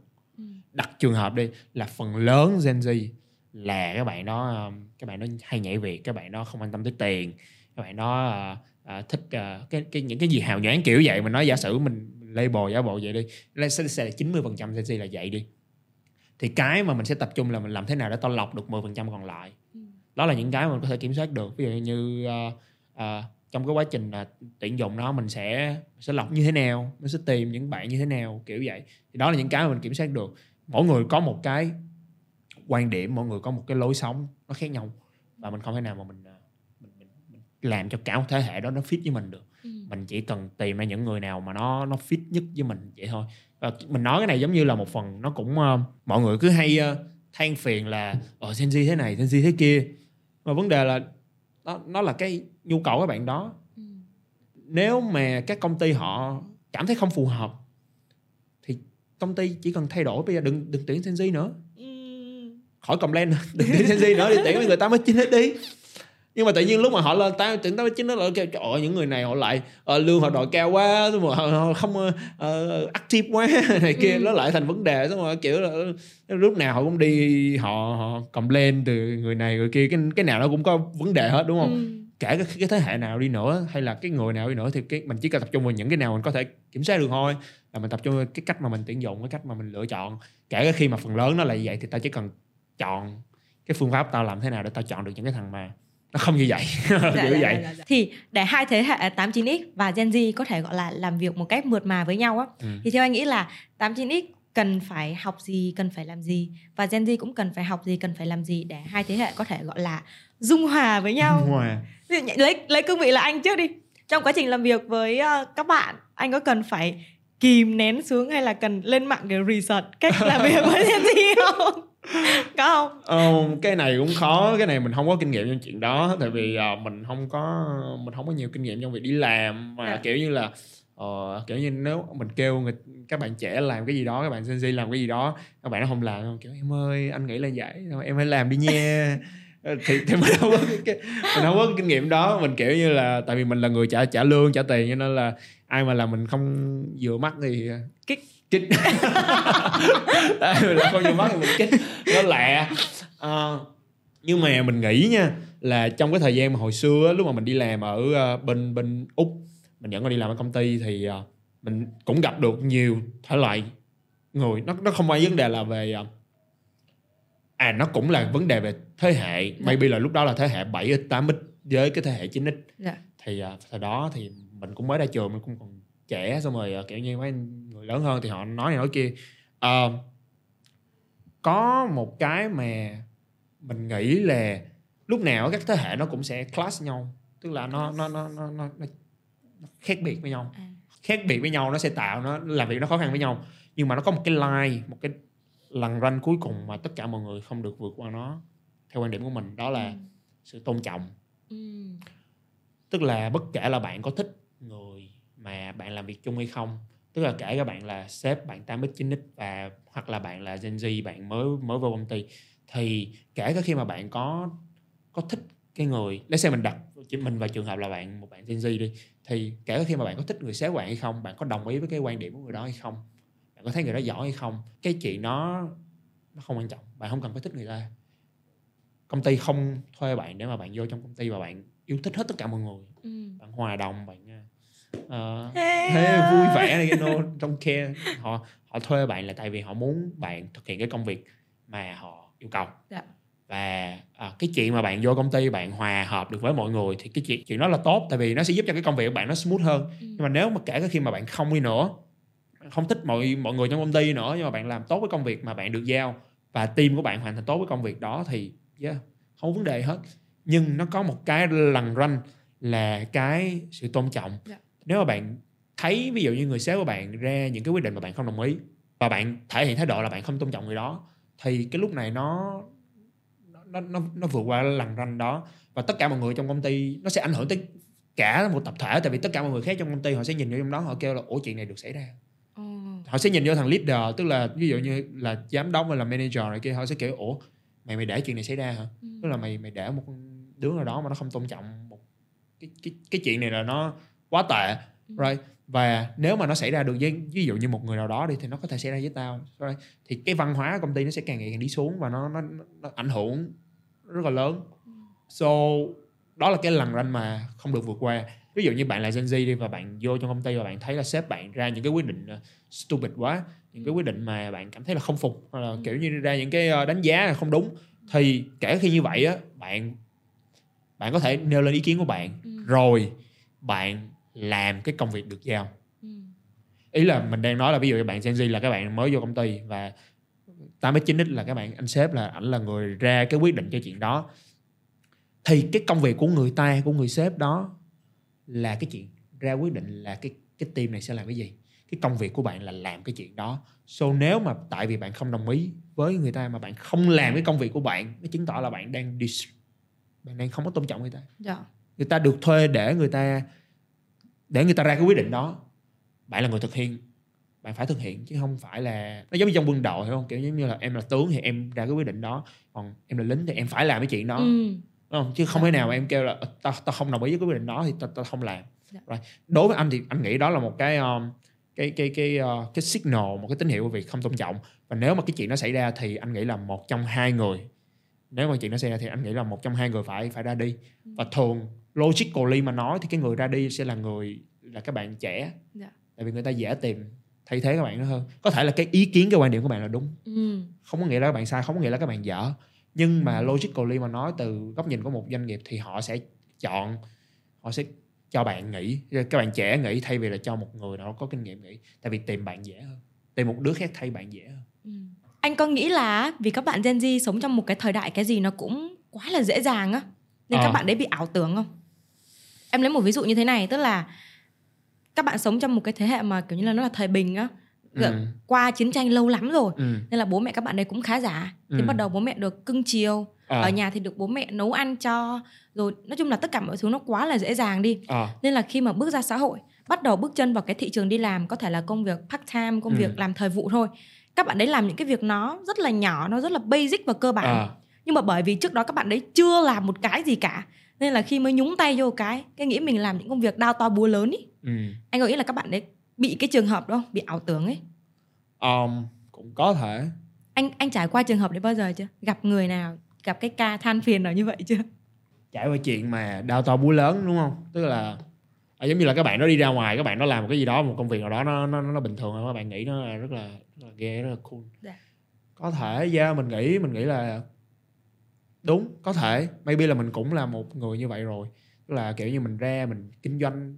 Đặt trường hợp đi là phần lớn Gen Z là các bạn đó um, các bạn đó hay nhảy việc các bạn đó không quan tâm tới tiền các bạn đó à, à, thích à, cái cái những cái gì hào nhoáng kiểu vậy. Mình nói giả sử mình label giả bộ vậy đi sẽ, sẽ là 90% Gen Z là vậy đi. Thì cái mà mình sẽ tập trung là mình làm thế nào để tao lọc được 10% còn lại. Đó là những cái mà mình có thể kiểm soát được. Ví dụ như ờ, ờ, trong cái quá trình là tuyển dụng nó mình sẽ sẽ lọc như thế nào mình sẽ tìm những bạn như thế nào kiểu vậy. Thì đó là những cái mà mình kiểm soát được. Mỗi người có một cái quan điểm mỗi người có một cái lối sống nó khác nhau. Và mình không thể nào mà mình, ờ, mình, mình, mình làm cho cả một thế hệ đó nó fit với mình được. Mình chỉ cần tìm ra những người nào mà nó nó fit nhất với mình vậy thôi. Và mình nói cái này giống như là một phần nó cũng ờ, mọi người cứ hay ờ, than phiền là ờ Gen Z thế này Gen Z thế kia. Mà vấn đề là nó nó là cái nhu cầu của bạn đó. Nếu mà các công ty họ cảm thấy không phù hợp thì công ty chỉ cần thay đổi. Bây giờ đừng đừng tuyển Gen Z nữa. Khỏi complain nữa. Đừng tuyển Gen Z nữa đi tuyển người tám mươi chín hết đi nhưng mà tự nhiên lúc mà họ lên tám tuyển tám chín nó lại kêu trời những người này họ lại ờ, lương họ đòi cao quá xong rồi họ, không ờ, active quá này kia nó lại thành vấn đề. Xong rồi kiểu là lúc nào họ cũng đi họ họ complain từ người này người kia cái cái nào nó cũng có vấn đề hết đúng không? Kể cái, cái thế hệ nào đi nữa hay là cái người nào đi nữa thì cái mình chỉ cần tập trung vào những cái nào mình có thể kiểm soát được thôi là mình tập trung vào cái cách mà mình tuyển dụng cái cách mà mình lựa chọn. Kể cả khi mà phần lớn nó là vậy thì tao chỉ cần chọn cái phương pháp tao làm thế nào để tao chọn được những cái thằng mà nó không như vậy. Kiểu vậy. thì để hai thế hệ 89X và Gen Z có thể gọi là làm việc một cách mượt mà với nhau á Ừ. thì theo anh nghĩ là 89X cần phải học gì cần phải làm gì và Gen Z cũng cần phải học gì cần phải làm gì để hai thế hệ có thể gọi là dung hòa với nhau. Hòa. Dụ như- lấy lấy cương vị là anh trước đi. Trong quá trình làm việc với ờ, các bạn anh có cần phải kìm nén xuống hay là cần lên mạng để research cách làm việc với Gen Z không có không Ờ, cái này cũng khó cái này mình không có kinh nghiệm trong chuyện đó tại vì ờ, mình không có mình không có nhiều kinh nghiệm trong việc đi làm mà À. kiểu như là ờ, kiểu như nếu mình kêu người, các bạn trẻ làm cái gì đó các bạn Gen Z làm cái gì đó các bạn nó không làm kiểu em ơi anh nghĩ là vậy em phải làm đi nha Ờ, thì, thì mình không có cái, cái, mình không có cái kinh nghiệm đó mình kiểu như là tại vì mình là người trả trả lương trả tiền cho nên là ai mà làm mình không vừa mắt thì Kích. Mà làm không vừa mắt thì mình kích nó lẹ. Ờ, nhưng mà mình nghĩ nha là trong cái thời gian mà hồi xưa lúc mà mình đi làm ở ờ, bên bên úc mình vẫn còn đi làm ở công ty thì ờ, mình cũng gặp được nhiều thể loại người. Nó nó không phải vấn đề là về à nó cũng là vấn đề về thế hệ. Maybe là lúc đó là thế hệ 7x 8x với cái thế hệ 9x Dạ. thì uh, thời đó thì mình cũng mới ra trường mình cũng còn trẻ xong rồi kiểu như mấy lớn hơn thì họ nói này nói kia. Ờ, có một cái mà mình nghĩ là lúc nào các thế hệ nó cũng sẽ clash nhau tức là nó nó nó nó nó, nó khác biệt với nhau. À. khác biệt với nhau nó sẽ tạo nó làm việc nó khó khăn với nhau. Nhưng mà nó có một cái line một cái lằn ranh cuối cùng mà tất cả mọi người không được vượt qua nó theo quan điểm của mình đó là sự tôn trọng. Ừ. tức là bất kể là bạn có thích người mà bạn làm việc chung hay không tức là kể các bạn là sếp bạn 8x 9x và hoặc là bạn là Gen Z bạn mới mới vào công ty. Thì kể cả khi mà bạn có có thích cái người lấy xem mình đặt mình vào trường hợp là bạn một bạn Gen Z đi thì kể cả khi mà bạn có thích người sếp bạn hay không bạn có đồng ý với cái quan điểm của người đó hay không bạn có thấy người đó giỏi hay không cái chuyện nó nó không quan trọng. Bạn không cần phải thích người ta. Công ty không thuê bạn để mà bạn vô trong công ty và bạn yêu thích hết tất cả mọi người. Ừ. bạn hòa đồng bạn ờ, Hey. thế vui vẻ này cái no trong care họ họ thuê bạn là tại vì họ muốn bạn thực hiện cái công việc mà họ yêu cầu Dạ. và à, cái chuyện mà bạn vô công ty bạn hòa hợp được với mọi người thì cái chuyện chuyện đó là tốt tại vì nó sẽ giúp cho cái công việc của bạn nó smooth hơn Ừ. nhưng mà nếu mà kể cả khi mà bạn không đi nữa không thích mọi mọi người trong công ty nữa nhưng mà bạn làm tốt với công việc mà bạn được giao và team của bạn hoàn thành tốt với công việc đó thì yeah, không có vấn đề hết nhưng nó có một cái lằn ranh là cái sự tôn trọng Dạ. Nếu mà bạn thấy ví dụ như người sếp của bạn ra những cái quyết định mà bạn không đồng ý và bạn thể hiện thái độ là bạn không tôn trọng người đó thì cái lúc này nó nó nó nó vượt qua lằn ranh đó và tất cả mọi người trong công ty nó sẽ ảnh hưởng tới cả một tập thể tại vì tất cả mọi người khác trong công ty họ sẽ nhìn vô trong đó họ kêu là ủa chuyện này được xảy ra Ồ. họ sẽ nhìn vô thằng leader tức là ví dụ như là giám đốc hay là manager này kia họ sẽ kiểu ủa mày mày để chuyện này xảy ra hả Ừ. tức là mày mày để một đứa nào đó mà nó không tôn trọng một cái cái cái chuyện này là nó quá tệ Ừ. right và nếu mà nó xảy ra được với ví dụ như một người nào đó đi thì nó có thể xảy ra với tao right? thì cái văn hóa công ty nó sẽ càng ngày càng đi xuống và nó nó, nó, ảnh hưởng rất là lớn so đó là cái lằn ranh mà không được vượt qua ví dụ như bạn là Gen Z đi và bạn vô trong công ty và bạn thấy là sếp bạn ra những cái quyết định ờ, stupid quá những cái quyết định mà bạn cảm thấy là không phục hoặc là Ừ. kiểu như ra những cái ờ, đánh giá là không đúng thì kể khi như vậy á bạn bạn có thể nêu lên ý kiến của bạn Ừ. rồi bạn làm cái công việc được giao. Ừ. ý là mình đang nói là ví dụ như bạn Gen Z là các bạn mới vô công ty và 8 9 x là các bạn anh sếp là ảnh là người ra cái quyết định cho chuyện đó. Thì cái công việc của người ta của người sếp đó là cái chuyện ra quyết định là cái cái team này sẽ làm cái gì. Cái công việc của bạn là làm cái chuyện đó. So nếu mà tại vì bạn không đồng ý với người ta mà bạn không làm cái công việc của bạn nó chứng tỏ là bạn đang dis bạn đang không có tôn trọng người ta. Dạ. người ta được thuê để người ta để người ta ra cái quyết định đó bạn là người thực hiện bạn phải thực hiện chứ không phải là nó giống như trong quân đội hiểu không kiểu giống như là em là tướng thì em ra cái quyết định đó còn em là lính thì em phải làm cái chuyện đó Ừ. đúng không chứ không Dạ. thể nào mà em kêu là "Ờ, tao tao không đồng ý với cái quyết định đó thì tao tao không làm Dạ. right. đối với anh thì anh nghĩ đó là một cái um, cái cái cái uh, cái signal một cái tín hiệu về việc không tôn trọng và nếu mà cái chuyện đó xảy ra thì anh nghĩ là một trong hai người nếu mà chuyện đó xảy ra thì anh nghĩ là một trong hai người phải phải ra đi Ừ. và thường logically mà nói thì cái người ra đi sẽ là người là các bạn trẻ Dạ. tại vì người ta dễ tìm thay thế các bạn đó hơn có thể là cái ý kiến cái quan điểm của bạn là đúng Ừ. không có nghĩa là các bạn sai không có nghĩa là các bạn dở nhưng mà logically mà nói từ góc nhìn của một doanh nghiệp thì họ sẽ chọn họ sẽ cho bạn nghĩ các bạn trẻ nghĩ thay vì là cho một người nào có kinh nghiệm nghĩ tại vì tìm bạn dễ hơn tìm một đứa khác thay bạn dễ hơn Ừ. Anh có nghĩ là vì các bạn Gen Z sống trong một cái thời đại cái gì nó cũng quá là dễ dàng á nên Ờ. các bạn đấy bị ảo tưởng không? Em lấy một ví dụ như thế này tức là các bạn sống trong một cái thế hệ mà kiểu như là nó là thời bình á ừ. qua chiến tranh lâu lắm rồi Ừ. nên là bố mẹ các bạn đấy cũng khá giả thì Ừ. bắt đầu bố mẹ được cưng chiều À. ở nhà thì được bố mẹ nấu ăn cho rồi nói chung là tất cả mọi thứ nó quá là dễ dàng đi À. nên là khi mà bước ra xã hội bắt đầu bước chân vào cái thị trường đi làm có thể là công việc part time công Ừ. việc làm thời vụ thôi các bạn đấy làm những cái việc nó rất là nhỏ nó rất là basic và cơ bản À. nhưng mà bởi vì trước đó các bạn đấy chưa làm một cái gì cả nên là khi mới nhúng tay vô cái cái nghĩ mình làm những công việc đao to búa lớn ý. Ừ. anh có nghĩ là các bạn đấy bị cái trường hợp đó không? bị ảo tưởng ấy. Um, cũng có thể. Anh anh trải qua trường hợp đấy bao giờ chưa? Gặp người nào gặp cái ca than phiền nào như vậy chưa? Trải qua chuyện mà đau to búa lớn đúng không? Tức là à, giống như là các bạn đó đi ra ngoài các bạn đó làm một cái gì đó một công việc nào đó nó nó, nó bình thường các bạn nghĩ nó là rất là rất là ghê rất là cool. Dạ. có thể yeah, mình nghĩ mình nghĩ là đúng có thể. Maybe là mình cũng là một người như vậy rồi. Tức là kiểu như mình ra mình kinh doanh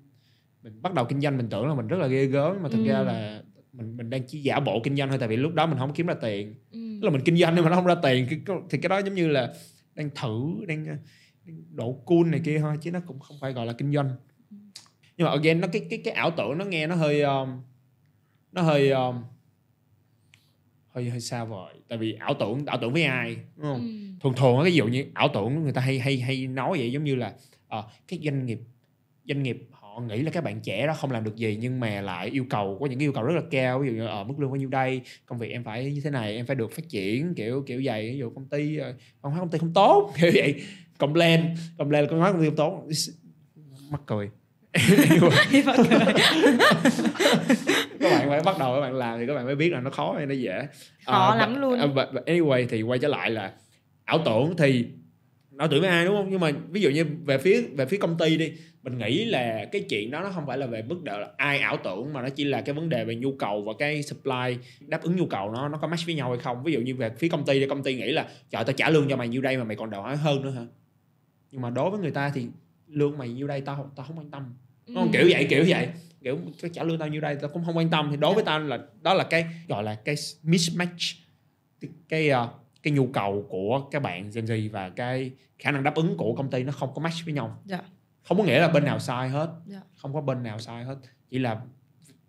mình bắt đầu kinh doanh mình tưởng là mình rất là ghê gớm mà thực Ừ. ra là mình mình đang chỉ giả bộ kinh doanh thôi tại vì lúc đó mình không kiếm ra tiền. Ừ. tức là mình kinh doanh nhưng mà nó không ra tiền thì cái đó giống như là đang thử đang, đang độ cool này kia thôi chứ nó cũng không phải gọi là kinh doanh. Nhưng mà again nó cái cái cái ảo tưởng nó nghe nó hơi um, nó hơi um, hơi hơi xa vời. Tại vì ảo tưởng ảo tưởng với ai đúng không? Ừ. thường thường á, cái ví dụ như ảo tưởng người ta hay hay hay nói vậy giống như là ờ, các doanh nghiệp doanh nghiệp họ nghĩ là các bạn trẻ đó không làm được gì nhưng mà lại yêu cầu có những cái yêu cầu rất là cao. Ví dụ như ở mức lương bao nhiêu đây? Công việc em phải như thế này em phải được phát triển kiểu kiểu vậy. Ví dụ công ty ờ, văn hóa công ty không tốt kiểu vậy. Complain complain là văn hóa công ty không tốt. Mắc cười. Các bạn phải bắt đầu các bạn làm thì các bạn mới biết là nó khó hay nó dễ Khó Ờ, lắm but- luôn. ờ, but- but anyway thì quay trở lại là ảo tưởng thì ảo tưởng với ai đúng không nhưng mà ví dụ như về phía về phía công ty đi mình nghĩ là cái chuyện đó nó không phải là về mức độ là ai ảo tưởng mà nó chỉ là cái vấn đề về nhu cầu và cái supply đáp ứng nhu cầu nó nó có match với nhau hay không ví dụ như về phía công ty thì công ty nghĩ là trời tao trả lương cho mày nhiêu đây mà mày còn đòi hỏi hơn nữa hả nhưng mà đối với người ta thì lương mày nhiêu đây tao tao không quan tâm? Ừ. kiểu vậy kiểu vậy kiểu cái trả lương tao nhiêu đây tao cũng không quan tâm. Thì đối với tao là đó là cái gọi là cái mismatch cái cái, ờ, cái nhu cầu của các bạn Gen Z và cái khả năng đáp ứng của công ty nó không có match với nhau. Dạ. không có nghĩa là bên nào sai hết. Dạ. không có bên nào sai hết. Chỉ là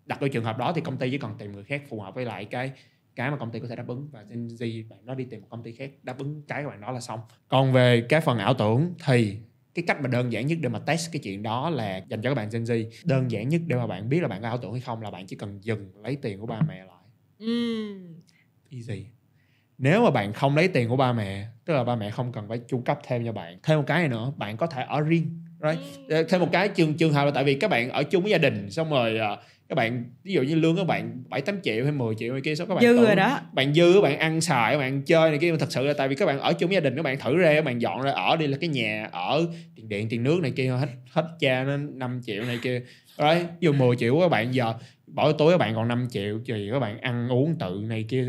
đặt đôi trường hợp đó thì công ty chỉ cần tìm người khác phù hợp với lại cái cái mà công ty có thể đáp ứng và Gen Z bạn nó đi tìm một công ty khác đáp ứng cái của bạn đó là xong. Còn về cái phần ảo tưởng thì cái cách mà đơn giản nhất để mà test cái chuyện đó là dành cho các bạn Gen Z. Đơn giản nhất để mà bạn biết là bạn có ảo tưởng hay không là bạn chỉ cần dừng lấy tiền của ba mẹ lại. Ừ. easy. Nếu mà bạn không lấy tiền của ba mẹ tức là ba mẹ không cần phải chu cấp thêm cho bạn. Thêm một cái này nữa bạn có thể ở riêng right? Ờ, thêm một cái trường trường hợp là tại vì các bạn ở chung với gia đình xong rồi ờ, các bạn ví dụ như lương các bạn bảy tám triệu hay 10 triệu hay kia sao các bạn dư tưởng- rồi đó. bạn dư các bạn ăn xài các bạn chơi này kia mà thật sự là tại vì các bạn ở chung gia đình các bạn thử ra các bạn dọn ra ở đi là cái nhà ở tiền điện tiền nước này kia hết hết cha nó 5 triệu này kia. Rồi ví dụ 10 triệu các bạn giờ bỏ túi các bạn còn 5 triệu thì các bạn ăn uống tự này kia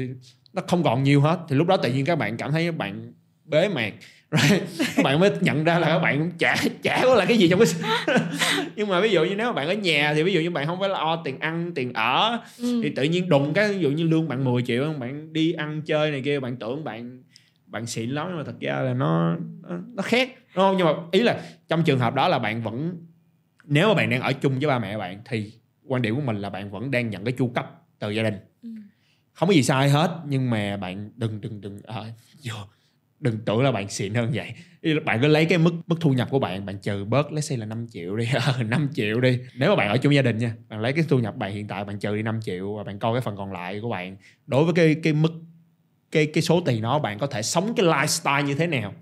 nó không còn nhiều hết. Thì lúc đó tự nhiên các bạn cảm thấy các bạn bế mạc right? các bạn mới nhận ra là các bạn cũng chả chả có là cái gì trong cái nhưng mà ví dụ như nếu mà bạn ở nhà thì ví dụ như bạn không phải lo tiền ăn tiền ở ừ. thì tự nhiên đùng cái ví dụ như lương bạn 10 triệu bạn đi ăn chơi này kia bạn tưởng bạn bạn xịn lắm nhưng mà thật ra là nó nó, nó khác đúng không nhưng mà ý là trong trường hợp đó là bạn vẫn nếu mà bạn đang ở chung với ba mẹ bạn thì quan điểm của mình là bạn vẫn đang nhận cái chu cấp từ gia đình Ừ. không có gì sai hết nhưng mà bạn đừng đừng đừng à, vô đừng tưởng là bạn xịn hơn vậy. Bạn cứ lấy cái mức mức thu nhập của bạn bạn trừ bớt lấy say là 5 triệu đi. Ờ, 5 triệu đi. Nếu mà bạn ở chung gia đình nha, bạn lấy cái thu nhập bạn hiện tại, bạn trừ đi 5 triệu và bạn coi cái phần còn lại của bạn. Đối với cái cái mức, cái cái số tiền đó, bạn có thể sống cái lifestyle như thế nào.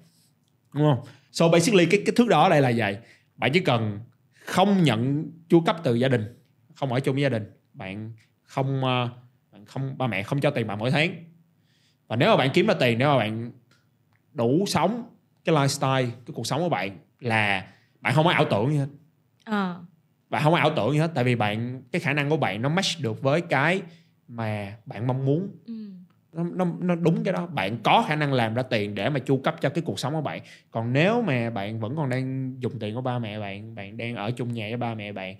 Đúng không? So basically cái cái thước đó ở đây là vậy. Bạn chỉ cần không nhận chu cấp từ gia đình, không ở chung với gia đình, bạn không ờ, bạn không, ba mẹ không cho tiền bạn mỗi tháng. Và nếu mà bạn kiếm ra tiền, nếu mà bạn đủ sống cái lifestyle cái cuộc sống của bạn là bạn không có ảo tưởng gì hết Ờ. bạn không có ảo tưởng gì hết tại vì bạn cái khả năng của bạn nó match được với cái mà bạn mong muốn Ừ. nó, nó, nó đúng cái đó bạn có khả năng làm ra tiền để mà chu cấp cho cái cuộc sống của bạn còn nếu mà bạn vẫn còn đang dùng tiền của ba mẹ bạn bạn đang ở chung nhà với ba mẹ bạn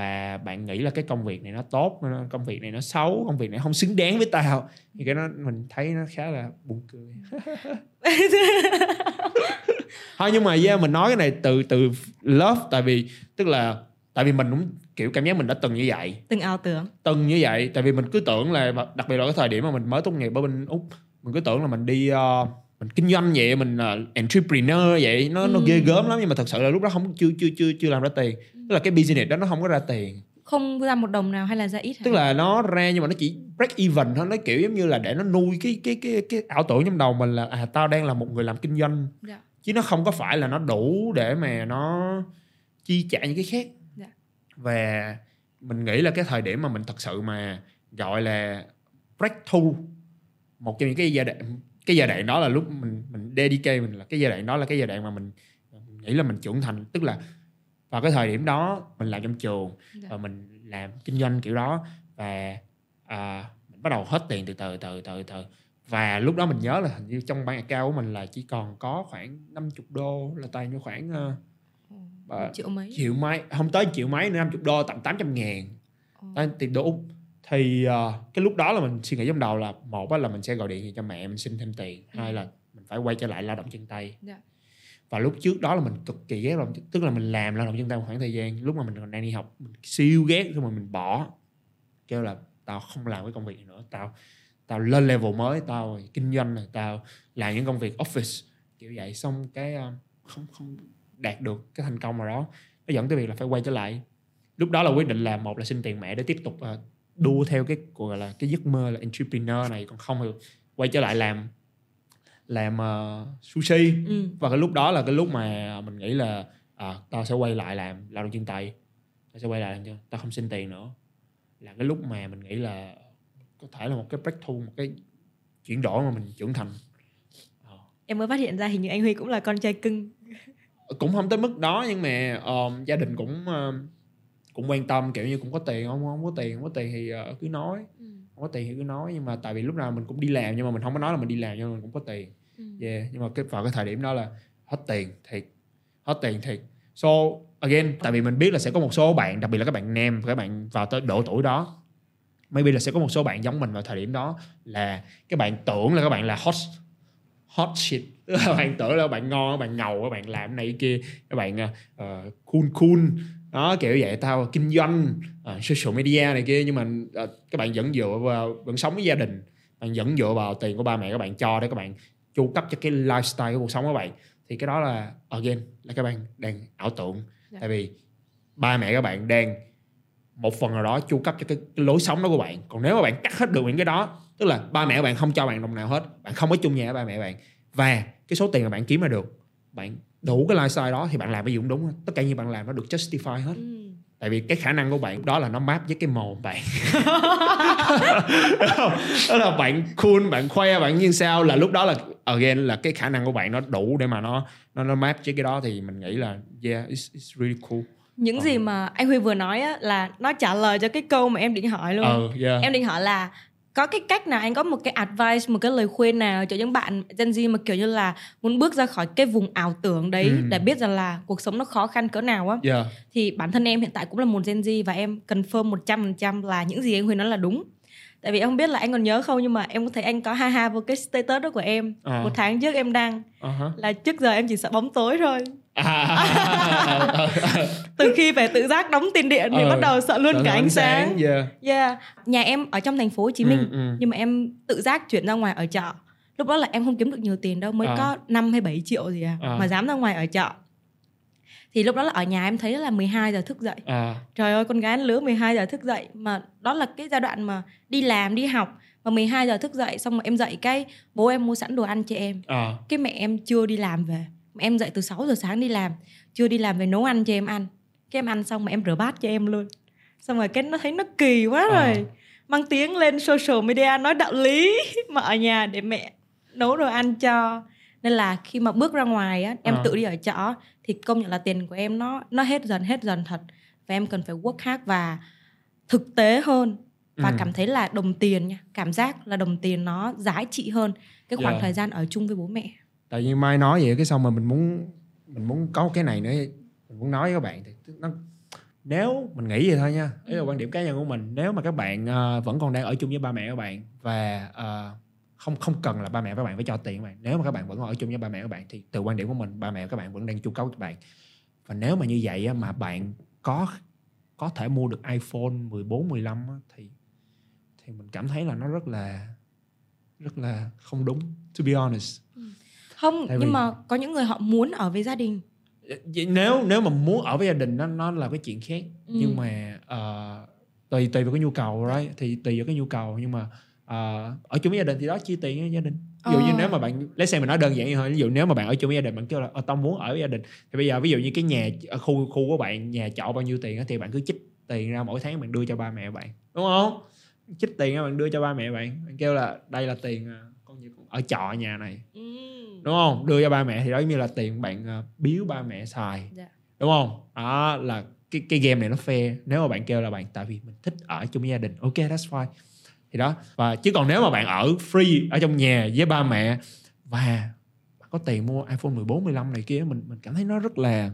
và bạn nghĩ là cái công việc này nó tốt nó- công việc này nó xấu công việc này không xứng đáng với tao. Thì cái đó mình thấy nó khá là buồn cười. Thôi nhưng mà yeah, mình nói cái này từ từ love tại vì tức là tại vì mình cũng kiểu cảm giác mình đã từng như vậy. Từng ảo tưởng. Từng như vậy tại vì mình cứ tưởng là đặc biệt là cái thời điểm mà mình mới tốt nghiệp ở bên úc mình cứ tưởng là mình đi ờ, mình kinh doanh vậy mình uh, entrepreneur vậy nó nó Ừ. ghê gớm lắm nhưng mà thật sự là lúc đó không chưa chưa chưa chưa làm ra tiền tức là cái business đó nó không có ra tiền không ra một đồng nào hay là ra ít hả? tức là nó ra nhưng mà nó chỉ break even thôi nó kiểu giống như là để nó nuôi cái cái cái cái ảo tưởng trong đầu mình là à tao đang là một người làm kinh doanh Dạ. chứ nó không có phải là nó đủ để mà nó chi trả những cái khác Dạ. và mình nghĩ là cái thời điểm mà mình thật sự mà gọi là breakthrough một trong những cái giai đoạn cái giai đoạn đó là lúc mình mình dedicate mình là cái giai đoạn đó là cái giai đoạn mà mình, mình nghĩ là mình trưởng thành. Tức là vào cái thời điểm đó mình làm trong trường Dạ. và mình làm kinh doanh kiểu đó và à, mình bắt đầu hết tiền từ từ từ từ từ. Và lúc đó mình nhớ là hình như trong bank account của mình là chỉ còn có khoảng 50 đô là toàn như khoảng Bà- triệu mấy. triệu mấy không tới triệu mấy nữa 50 đô tầm 800 ngàn. Tiền đô Úc thì ờ, cái lúc đó là mình suy nghĩ trong đầu là một là mình sẽ gọi điện cho mẹ mình xin thêm tiền Ừ. hai là mình phải quay trở lại lao động chân tay. Dạ. và lúc trước đó là mình cực kỳ ghét lao động tức là mình làm lao động chân tay một khoảng thời gian lúc mà mình còn đang đi học mình siêu ghét xong rồi mình bỏ. Kêu là tao không làm cái công việc này nữa tao tao lên level mới tao kinh doanh này tao làm những công việc office. Kiểu vậy. Xong cái ờ, không không đạt được cái thành công nào đó. Nó dẫn tới việc là phải quay trở lại. Lúc đó là quyết định là một là xin tiền mẹ để tiếp tục ờ, đua theo cái gọi là cái giấc mơ là entrepreneur này còn không thì quay trở lại làm làm ờ, sushi. Ừ. và cái lúc đó là cái lúc mà mình nghĩ là à, tao sẽ quay lại làm lao động chân tay. Tao sẽ quay lại làm cho tao không xin tiền nữa. Là cái lúc mà mình nghĩ là có thể là một cái breakthrough một cái chuyển đổi mà mình trưởng thành. Ờ. em mới phát hiện ra hình như anh Huy cũng là con trai cưng. Cũng không tới mức đó nhưng mà um, gia đình cũng um, cũng quan tâm kiểu như cũng có tiền không? Không có tiền không có tiền thì uh, cứ nói. Ừ. không có tiền thì cứ nói nhưng mà tại vì lúc nào mình cũng đi làm nhưng mà mình không có nói là mình đi làm nhưng mà mình cũng có tiền. Ừ. yeah nhưng mà cái vào cái thời điểm đó là hết tiền thiệt hết tiền thiệt. So again tại vì mình biết là sẽ có một số bạn đặc biệt là các bạn nam các bạn vào tới độ tuổi đó maybe là sẽ có một số bạn giống mình vào thời điểm đó là các bạn tưởng là các bạn là hot hot shit. Các bạn tưởng là các bạn ngon các bạn ngầu các bạn làm này kia các bạn uh, cool cool đó kiểu vậy tao kinh doanh uh, social media này kia nhưng mà uh, các bạn vẫn dựa vào vẫn sống với gia đình bạn vẫn dựa vào tiền của ba mẹ các bạn cho để các bạn chu cấp cho cái lifestyle của cuộc sống của bạn. Thì cái đó là again là các bạn đang ảo tưởng. Dạ. tại vì ba mẹ các bạn đang một phần nào đó chu cấp cho cái, cái lối sống đó của bạn. Còn nếu mà bạn cắt hết được những cái đó tức là ba mẹ bạn không cho bạn đồng nào hết bạn không có chung nhà với ba mẹ bạn và cái số tiền mà bạn kiếm ra được bạn đủ cái lifestyle đó thì bạn làm cái gì cũng đúng tất cả những bạn làm nó được justify hết. Ừ. tại vì cái khả năng của bạn đó là nó map với cái mồm bạn. Đó là bạn cool bạn khoe bạn như sao là lúc đó là again là cái khả năng của bạn nó đủ để mà nó nó nó map với cái đó thì mình nghĩ là yeah it's, it's really cool. Những Ờ. gì mà anh Huy vừa nói á, là nó trả lời cho cái câu mà em định hỏi luôn. Ờ yeah. Em định hỏi là có cái cách nào anh có một cái advice một cái lời khuyên nào cho những bạn Gen Z mà kiểu như là muốn bước ra khỏi cái vùng ảo tưởng đấy Ừ. để biết rằng là cuộc sống nó khó khăn cỡ nào á? Yeah thì bản thân em hiện tại cũng là một Gen Z và em confirm 100% là những gì anh Huy nói là đúng tại vì em không biết là anh còn nhớ không nhưng mà em có thấy anh có ha ha vô cái status đó của em Ờ. một tháng trước em đăng uh-huh. là trước giờ em chỉ sợ bóng tối thôi à, từ khi phải tự giác đóng tiền điện thì Ờ, bắt đầu sợ luôn Sợ cả ánh sáng yeah Yeah, nhà em ở trong thành phố Hồ Chí Minh Ừ, ừ. nhưng mà em tự giác chuyển ra ngoài ở chợ. Lúc đó là em không kiếm được nhiều tiền đâu, mới À. có 5 hay 7 triệu gì à, À. mà dám ra ngoài ở chợ. Thì lúc đó là ở nhà em thấy là 12 giờ thức dậy. à, Trời ơi, con gái lứa 12 giờ thức dậy mà đó là cái giai đoạn mà đi làm, đi học và 12 giờ thức dậy xong rồi em dậy cái bố em mua sẵn đồ ăn cho em. à, Cái mẹ em chưa đi làm về. Mà em dậy từ 6 giờ sáng đi làm, chưa đi làm về nấu ăn cho em ăn. Cái em ăn xong mà em rửa bát cho em luôn. Xong rồi cái nó thấy nó kỳ quá À. rồi. Mang tiếng lên social media nói đạo lý mà ở nhà để mẹ nấu đồ ăn cho. Nên là khi mà bước ra ngoài á, em À. tự đi ở chợ thì công nhận là tiền của em nó nó hết dần hết dần thật. Và em cần phải work hard và thực tế hơn và Ừ. cảm thấy là đồng tiền nha, cảm giác là đồng tiền nó giá trị hơn cái khoảng Yeah. thời gian ở chung với bố mẹ. tại vì mai nói vậy cái xong mà mình muốn mình muốn có cái này nữa mình muốn nói với các bạn thì nó nếu mình nghĩ vậy thôi nha đấy là quan điểm cá nhân của mình nếu mà các bạn ờ, vẫn còn đang ở chung với ba mẹ các bạn và ờ, không không cần là ba mẹ các bạn phải cho tiền các bạn nếu mà các bạn vẫn ở chung với ba mẹ các bạn thì từ quan điểm của mình ba mẹ các bạn vẫn đang chu cấp các bạn và nếu mà như vậy mà bạn có có thể mua được iPhone 14 15 á, thì thì mình cảm thấy là nó rất là rất là không đúng to be honest Không, Tại nhưng vì- mà có những người họ muốn ở với gia đình. Vậy nếu nếu mà muốn ở với gia đình nó nó là cái chuyện khác Ừ. nhưng mà ờ, tùy tùy vào cái nhu cầu right? thì tùy vào cái nhu cầu nhưng mà ờ, ở chung với gia đình thì đó chia tiền với gia đình. Ví dụ như Ờ. nếu mà bạn lấy xem mình nói đơn giản như thôi ví dụ nếu mà bạn ở chung với gia đình bạn kêu là ờ, tao muốn ở với gia đình. Thì bây giờ ví dụ như cái nhà ở khu khu của bạn nhà trọ bao nhiêu tiền á, thì bạn cứ chích tiền ra mỗi tháng bạn đưa cho ba mẹ bạn đúng không? Chích tiền ra bạn đưa cho ba mẹ bạn bạn kêu là đây là tiền à, con như con ở trọ nhà này đúng không? Đưa cho ba mẹ thì đó như là tiền bạn ờ, biếu ba mẹ xài Dạ. đúng không? Đó là cái cái game này nó fair. Nếu mà bạn kêu là bạn tại vì mình thích ở chung với gia đình. Ok that's fine thì đó và chứ còn nếu mà bạn ở free ở trong nhà với ba mẹ và có tiền mua iPhone 14 15 này kia mình mình cảm thấy nó rất là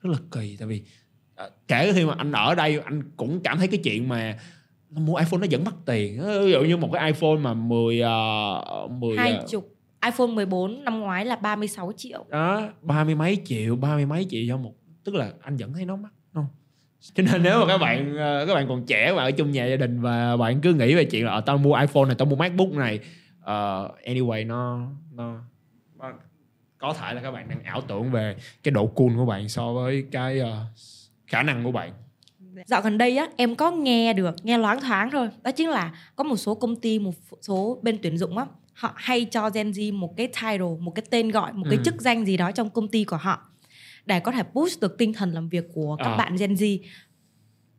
rất là kỳ tại vì ờ, kể khi mà anh ở đây anh cũng cảm thấy cái chuyện mà nó mua iPhone nó vẫn mất tiền ví dụ như một cái iPhone mà 10 uh, 10 Hai chục. iPhone 14 năm ngoái là 36 triệu. đó ba mươi mấy triệu ba mươi mấy triệu cho một tức là anh vẫn thấy nó mắc cho nên nếu mà các bạn ờ, các bạn còn trẻ các bạn ở chung nhà gia đình và bạn cứ nghĩ về chuyện là ờ, tao mua iPhone này tao mua MacBook này ờ, anyway nó nó có thể là các bạn đang ảo tưởng về cái độ cool của bạn so với cái ờ, khả năng của bạn Dạo gần đây á, em có nghe được, nghe loáng thoáng thôi. Đó chính là có một số công ty, một số bên tuyển dụng á, họ hay cho Gen Z một cái title, một cái tên gọi, một cái Ừ. chức danh gì đó trong công ty của họ để có thể boost được tinh thần làm việc của các À. bạn Gen Z.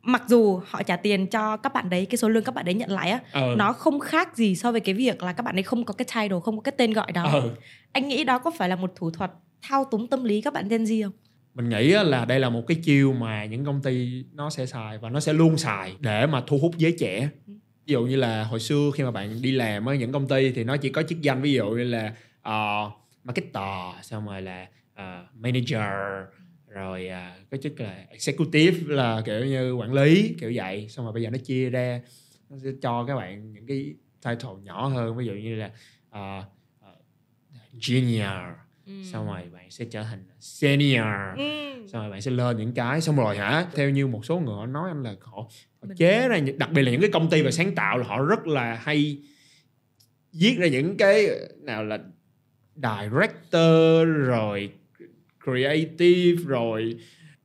mặc dù họ trả tiền cho các bạn đấy cái số lương các bạn đấy nhận lại á ờ. nó không khác gì so với cái việc là các bạn ấy không có cái title không có cái tên gọi đó. Ờ. Anh nghĩ đó có phải là một thủ thuật thao túng tâm lý các bạn Gen Z không? Mình nghĩ là đây là một cái chiêu mà những công ty nó sẽ xài và nó sẽ luôn xài để mà thu hút giới trẻ. Ví dụ như là hồi xưa khi mà bạn đi làm ở những công ty thì nó chỉ có chức danh ví dụ như là uh, marketer xong rồi là uh, manager rồi uh, cái chức là executive là kiểu như quản lý kiểu vậy. Xong rồi bây giờ nó chia ra nó sẽ cho các bạn những cái title nhỏ hơn. Ví dụ như là uh, uh, junior. Xong rồi bạn sẽ trở thành senior. Ừ. xong rồi bạn sẽ lên những cái. Xong rồi hả theo như một số người họ nói anh là họ, họ chế ra đặc biệt là những cái công ty về sáng tạo là họ rất là hay viết ra những cái nào là director rồi creative rồi.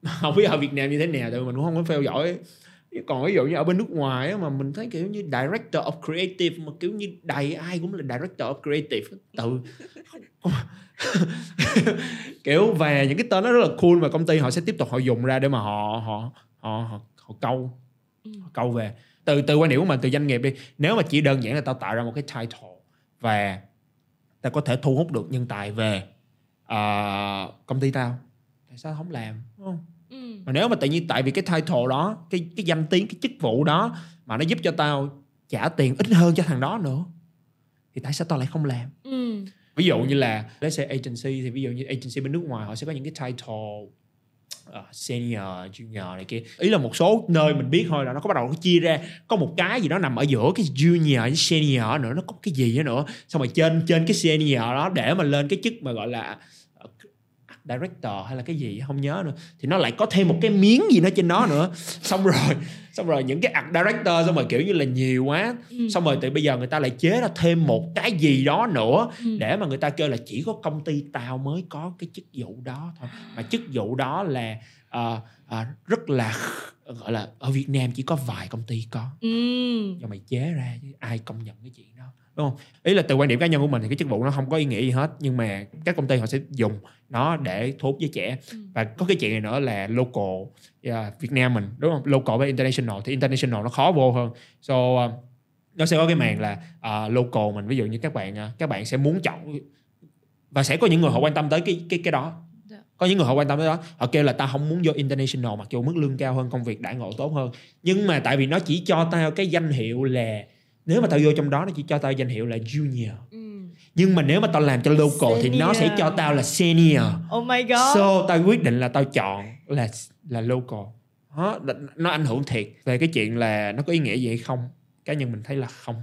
Không biết ở Việt Nam như thế nào tại vì mình cũng không có theo dõi. Còn ví dụ như ở bên nước ngoài á, mà mình thấy kiểu như director of creative mà kiểu như đầy ai cũng là director of creative tự kiểu về những cái tên nó rất là cool mà công ty họ sẽ tiếp tục họ dùng ra để mà họ họ họ họ, họ câu Ừ. họ câu về. Từ từ quan điểm của mình từ doanh nghiệp đi nếu mà chỉ đơn giản là tao tạo ra một cái title và tao có thể thu hút được nhân tài về ờ, công ty tao. Tại sao không làm? Đúng không? Ừ. mà nếu mà tự nhiên tại vì cái title đó cái cái danh tiếng cái chức vụ đó mà nó giúp cho tao trả tiền ít hơn cho thằng đó nữa thì tại sao tao lại không làm? Ừ. ví dụ như là let's say agency thì ví dụ như agency bên nước ngoài họ sẽ có những cái title uh, senior junior này kia. Ý là một số nơi mình biết thôi là nó có bắt đầu nó chia ra. Có một cái gì đó nằm ở giữa cái junior với senior nữa nó có cái gì nữa. Xong rồi trên trên cái senior đó để mà lên cái chức mà gọi là uh, director hay là cái gì không nhớ nữa thì nó lại có thêm một cái miếng gì đó trên đó nữa xong rồi xong rồi những cái art director xong rồi kiểu như là nhiều quá Ừ. xong rồi từ bây giờ người ta lại chế ra thêm một cái gì đó nữa Ừ. để mà người ta kêu là chỉ có công ty tao mới có cái chức vụ đó thôi mà chức vụ đó là ờ, ờ, rất là gọi là ở Việt Nam chỉ có vài công ty có Ừ. do mày chế ra chứ ai công nhận cái chuyện đúng không? Ý là từ quan điểm cá nhân của mình thì cái chức vụ nó không có ý nghĩa gì hết nhưng mà các công ty họ sẽ dùng nó để thu hút giới trẻ. Ừ. và có cái chuyện này nữa là local yeah, Việt Nam mình đúng không? Local với international thì international nó khó vô hơn. So uh, nó sẽ có cái màn là uh, local mình ví dụ như các bạn uh, các bạn sẽ muốn chọn và sẽ có những người họ quan tâm tới cái cái cái đó. Dạ. có những người họ quan tâm tới đó họ kêu là tao không muốn vô international mặc dù mức lương cao hơn công việc đãi ngộ tốt hơn. Nhưng mà tại vì nó chỉ cho tao cái danh hiệu là nếu mà tao vô trong đó nó chỉ cho tao danh hiệu là junior. Ừ. nhưng mà nếu mà tao làm cho local thì nó sẽ Senior. cho tao là senior. Oh my god. so tao quyết định là tao chọn là là local. Đó, nó ảnh hưởng thiệt về cái chuyện là nó có ý nghĩa gì hay không. Cá nhân mình thấy là không.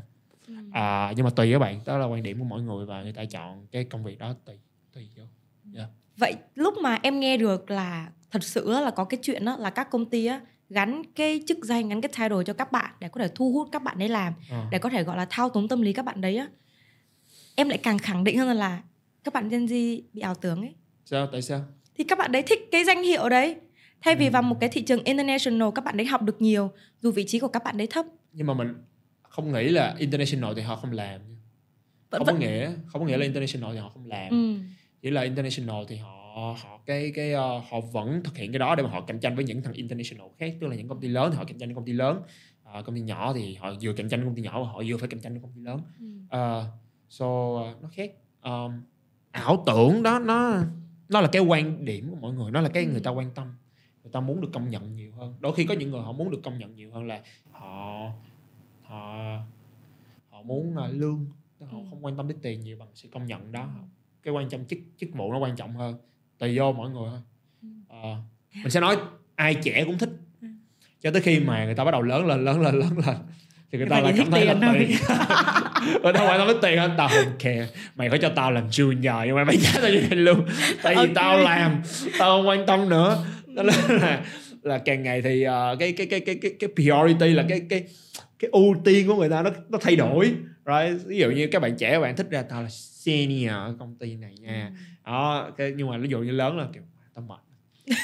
Ừ. à, nhưng mà tùy các bạn. Đó là quan điểm của mỗi người và người ta chọn cái công việc đó tùy tùy vô. Vậy lúc mà em nghe được là thật sự là có cái chuyện đó là các công ty á, gắn cái chức danh gắn cái title cho các bạn để có thể thu hút các bạn ấy làm Ờ. để có thể gọi là thao túng tâm lý các bạn đấy á. Em lại càng khẳng định hơn là các bạn Gen Z bị ảo tưởng ấy. Sao? Tại sao? Thì các bạn đấy thích cái danh hiệu đấy. Thay vì vào một cái thị trường international các bạn đấy học được nhiều dù vị trí của các bạn đấy thấp. Nhưng mà mình không nghĩ là international thì họ không làm vẫn không có vẫn nghĩa không có nghĩa là international thì họ không làm. Ừ. chỉ là international thì họ họ cái cái ờ, họ vẫn thực hiện cái đó để mà họ cạnh tranh với những thằng international khác tức là những công ty lớn thì họ cạnh tranh với công ty lớn. Ờ, công ty nhỏ thì họ vừa cạnh tranh với công ty nhỏ và họ vừa phải cạnh tranh với công ty lớn. Ờ, so ờ, nó khác. Ờm, ảo tưởng đó nó nó là cái quan điểm của mọi người nó là cái Ừ. người ta quan tâm. Người ta muốn được công nhận nhiều hơn. Đôi khi có những người họ muốn được công nhận nhiều hơn là họ họ họ muốn ờ, lương. Họ Ừ. không quan tâm đến tiền nhiều bằng sự công nhận đó. Cái quan trọng chức chức vụ nó quan trọng hơn tùy vô mọi người thôi. Ừ. Ờ, mình sẽ nói ai trẻ cũng thích. Ừ. cho tới khi mà người ta bắt đầu lớn lên lớn lên lớn lên thì người Người ta lại cảm thích thấy là tiền thôi. tiền người ta quan tâm đến tiền hơn tao không care. Mày phải cho tao làm junior nhưng mà mày trả tao như vậy luôn. Tại vì Ok. tao làm tao không quan tâm nữa. Nên là là càng ngày thì ờ, cái cái cái cái cái cái priority là cái cái cái ưu tiên của người ta nó nó thay đổi. Right? Ví dụ như các bạn trẻ các bạn thích ra tao là senior ở công ty này nha đó cái, nhưng mà ví dụ như lớn là kiểu tao mệt.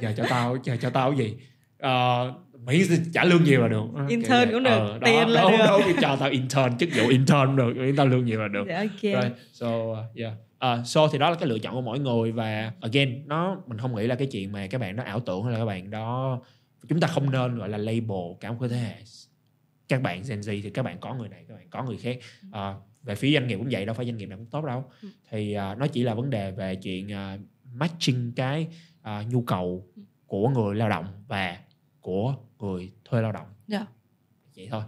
Giờ cho tao giờ cho tao cái gì? Ờ, miễn trả lương nhiều là được. Intern cũng được, Ờ, đó, tiền là đúng, được. đúng, cho tao intern chức vụ intern được tao lương nhiều là được. Dạ, ok. Right. So uh, yeah. À, so thì đó là cái lựa chọn của mỗi người và again nó mình không nghĩ là cái chuyện mà các bạn đó ảo tưởng hay là các bạn đó chúng ta không nên gọi là label cả một cái thế hệ. Các bạn Gen Z thì các bạn có người này các bạn có người khác. À, về phía doanh nghiệp cũng vậy đâu phải doanh nghiệp nào cũng tốt đâu Ừ. thì à, nó chỉ là vấn đề về chuyện à, matching cái à, nhu cầu của người lao động và của người thuê lao động Dạ. vậy thôi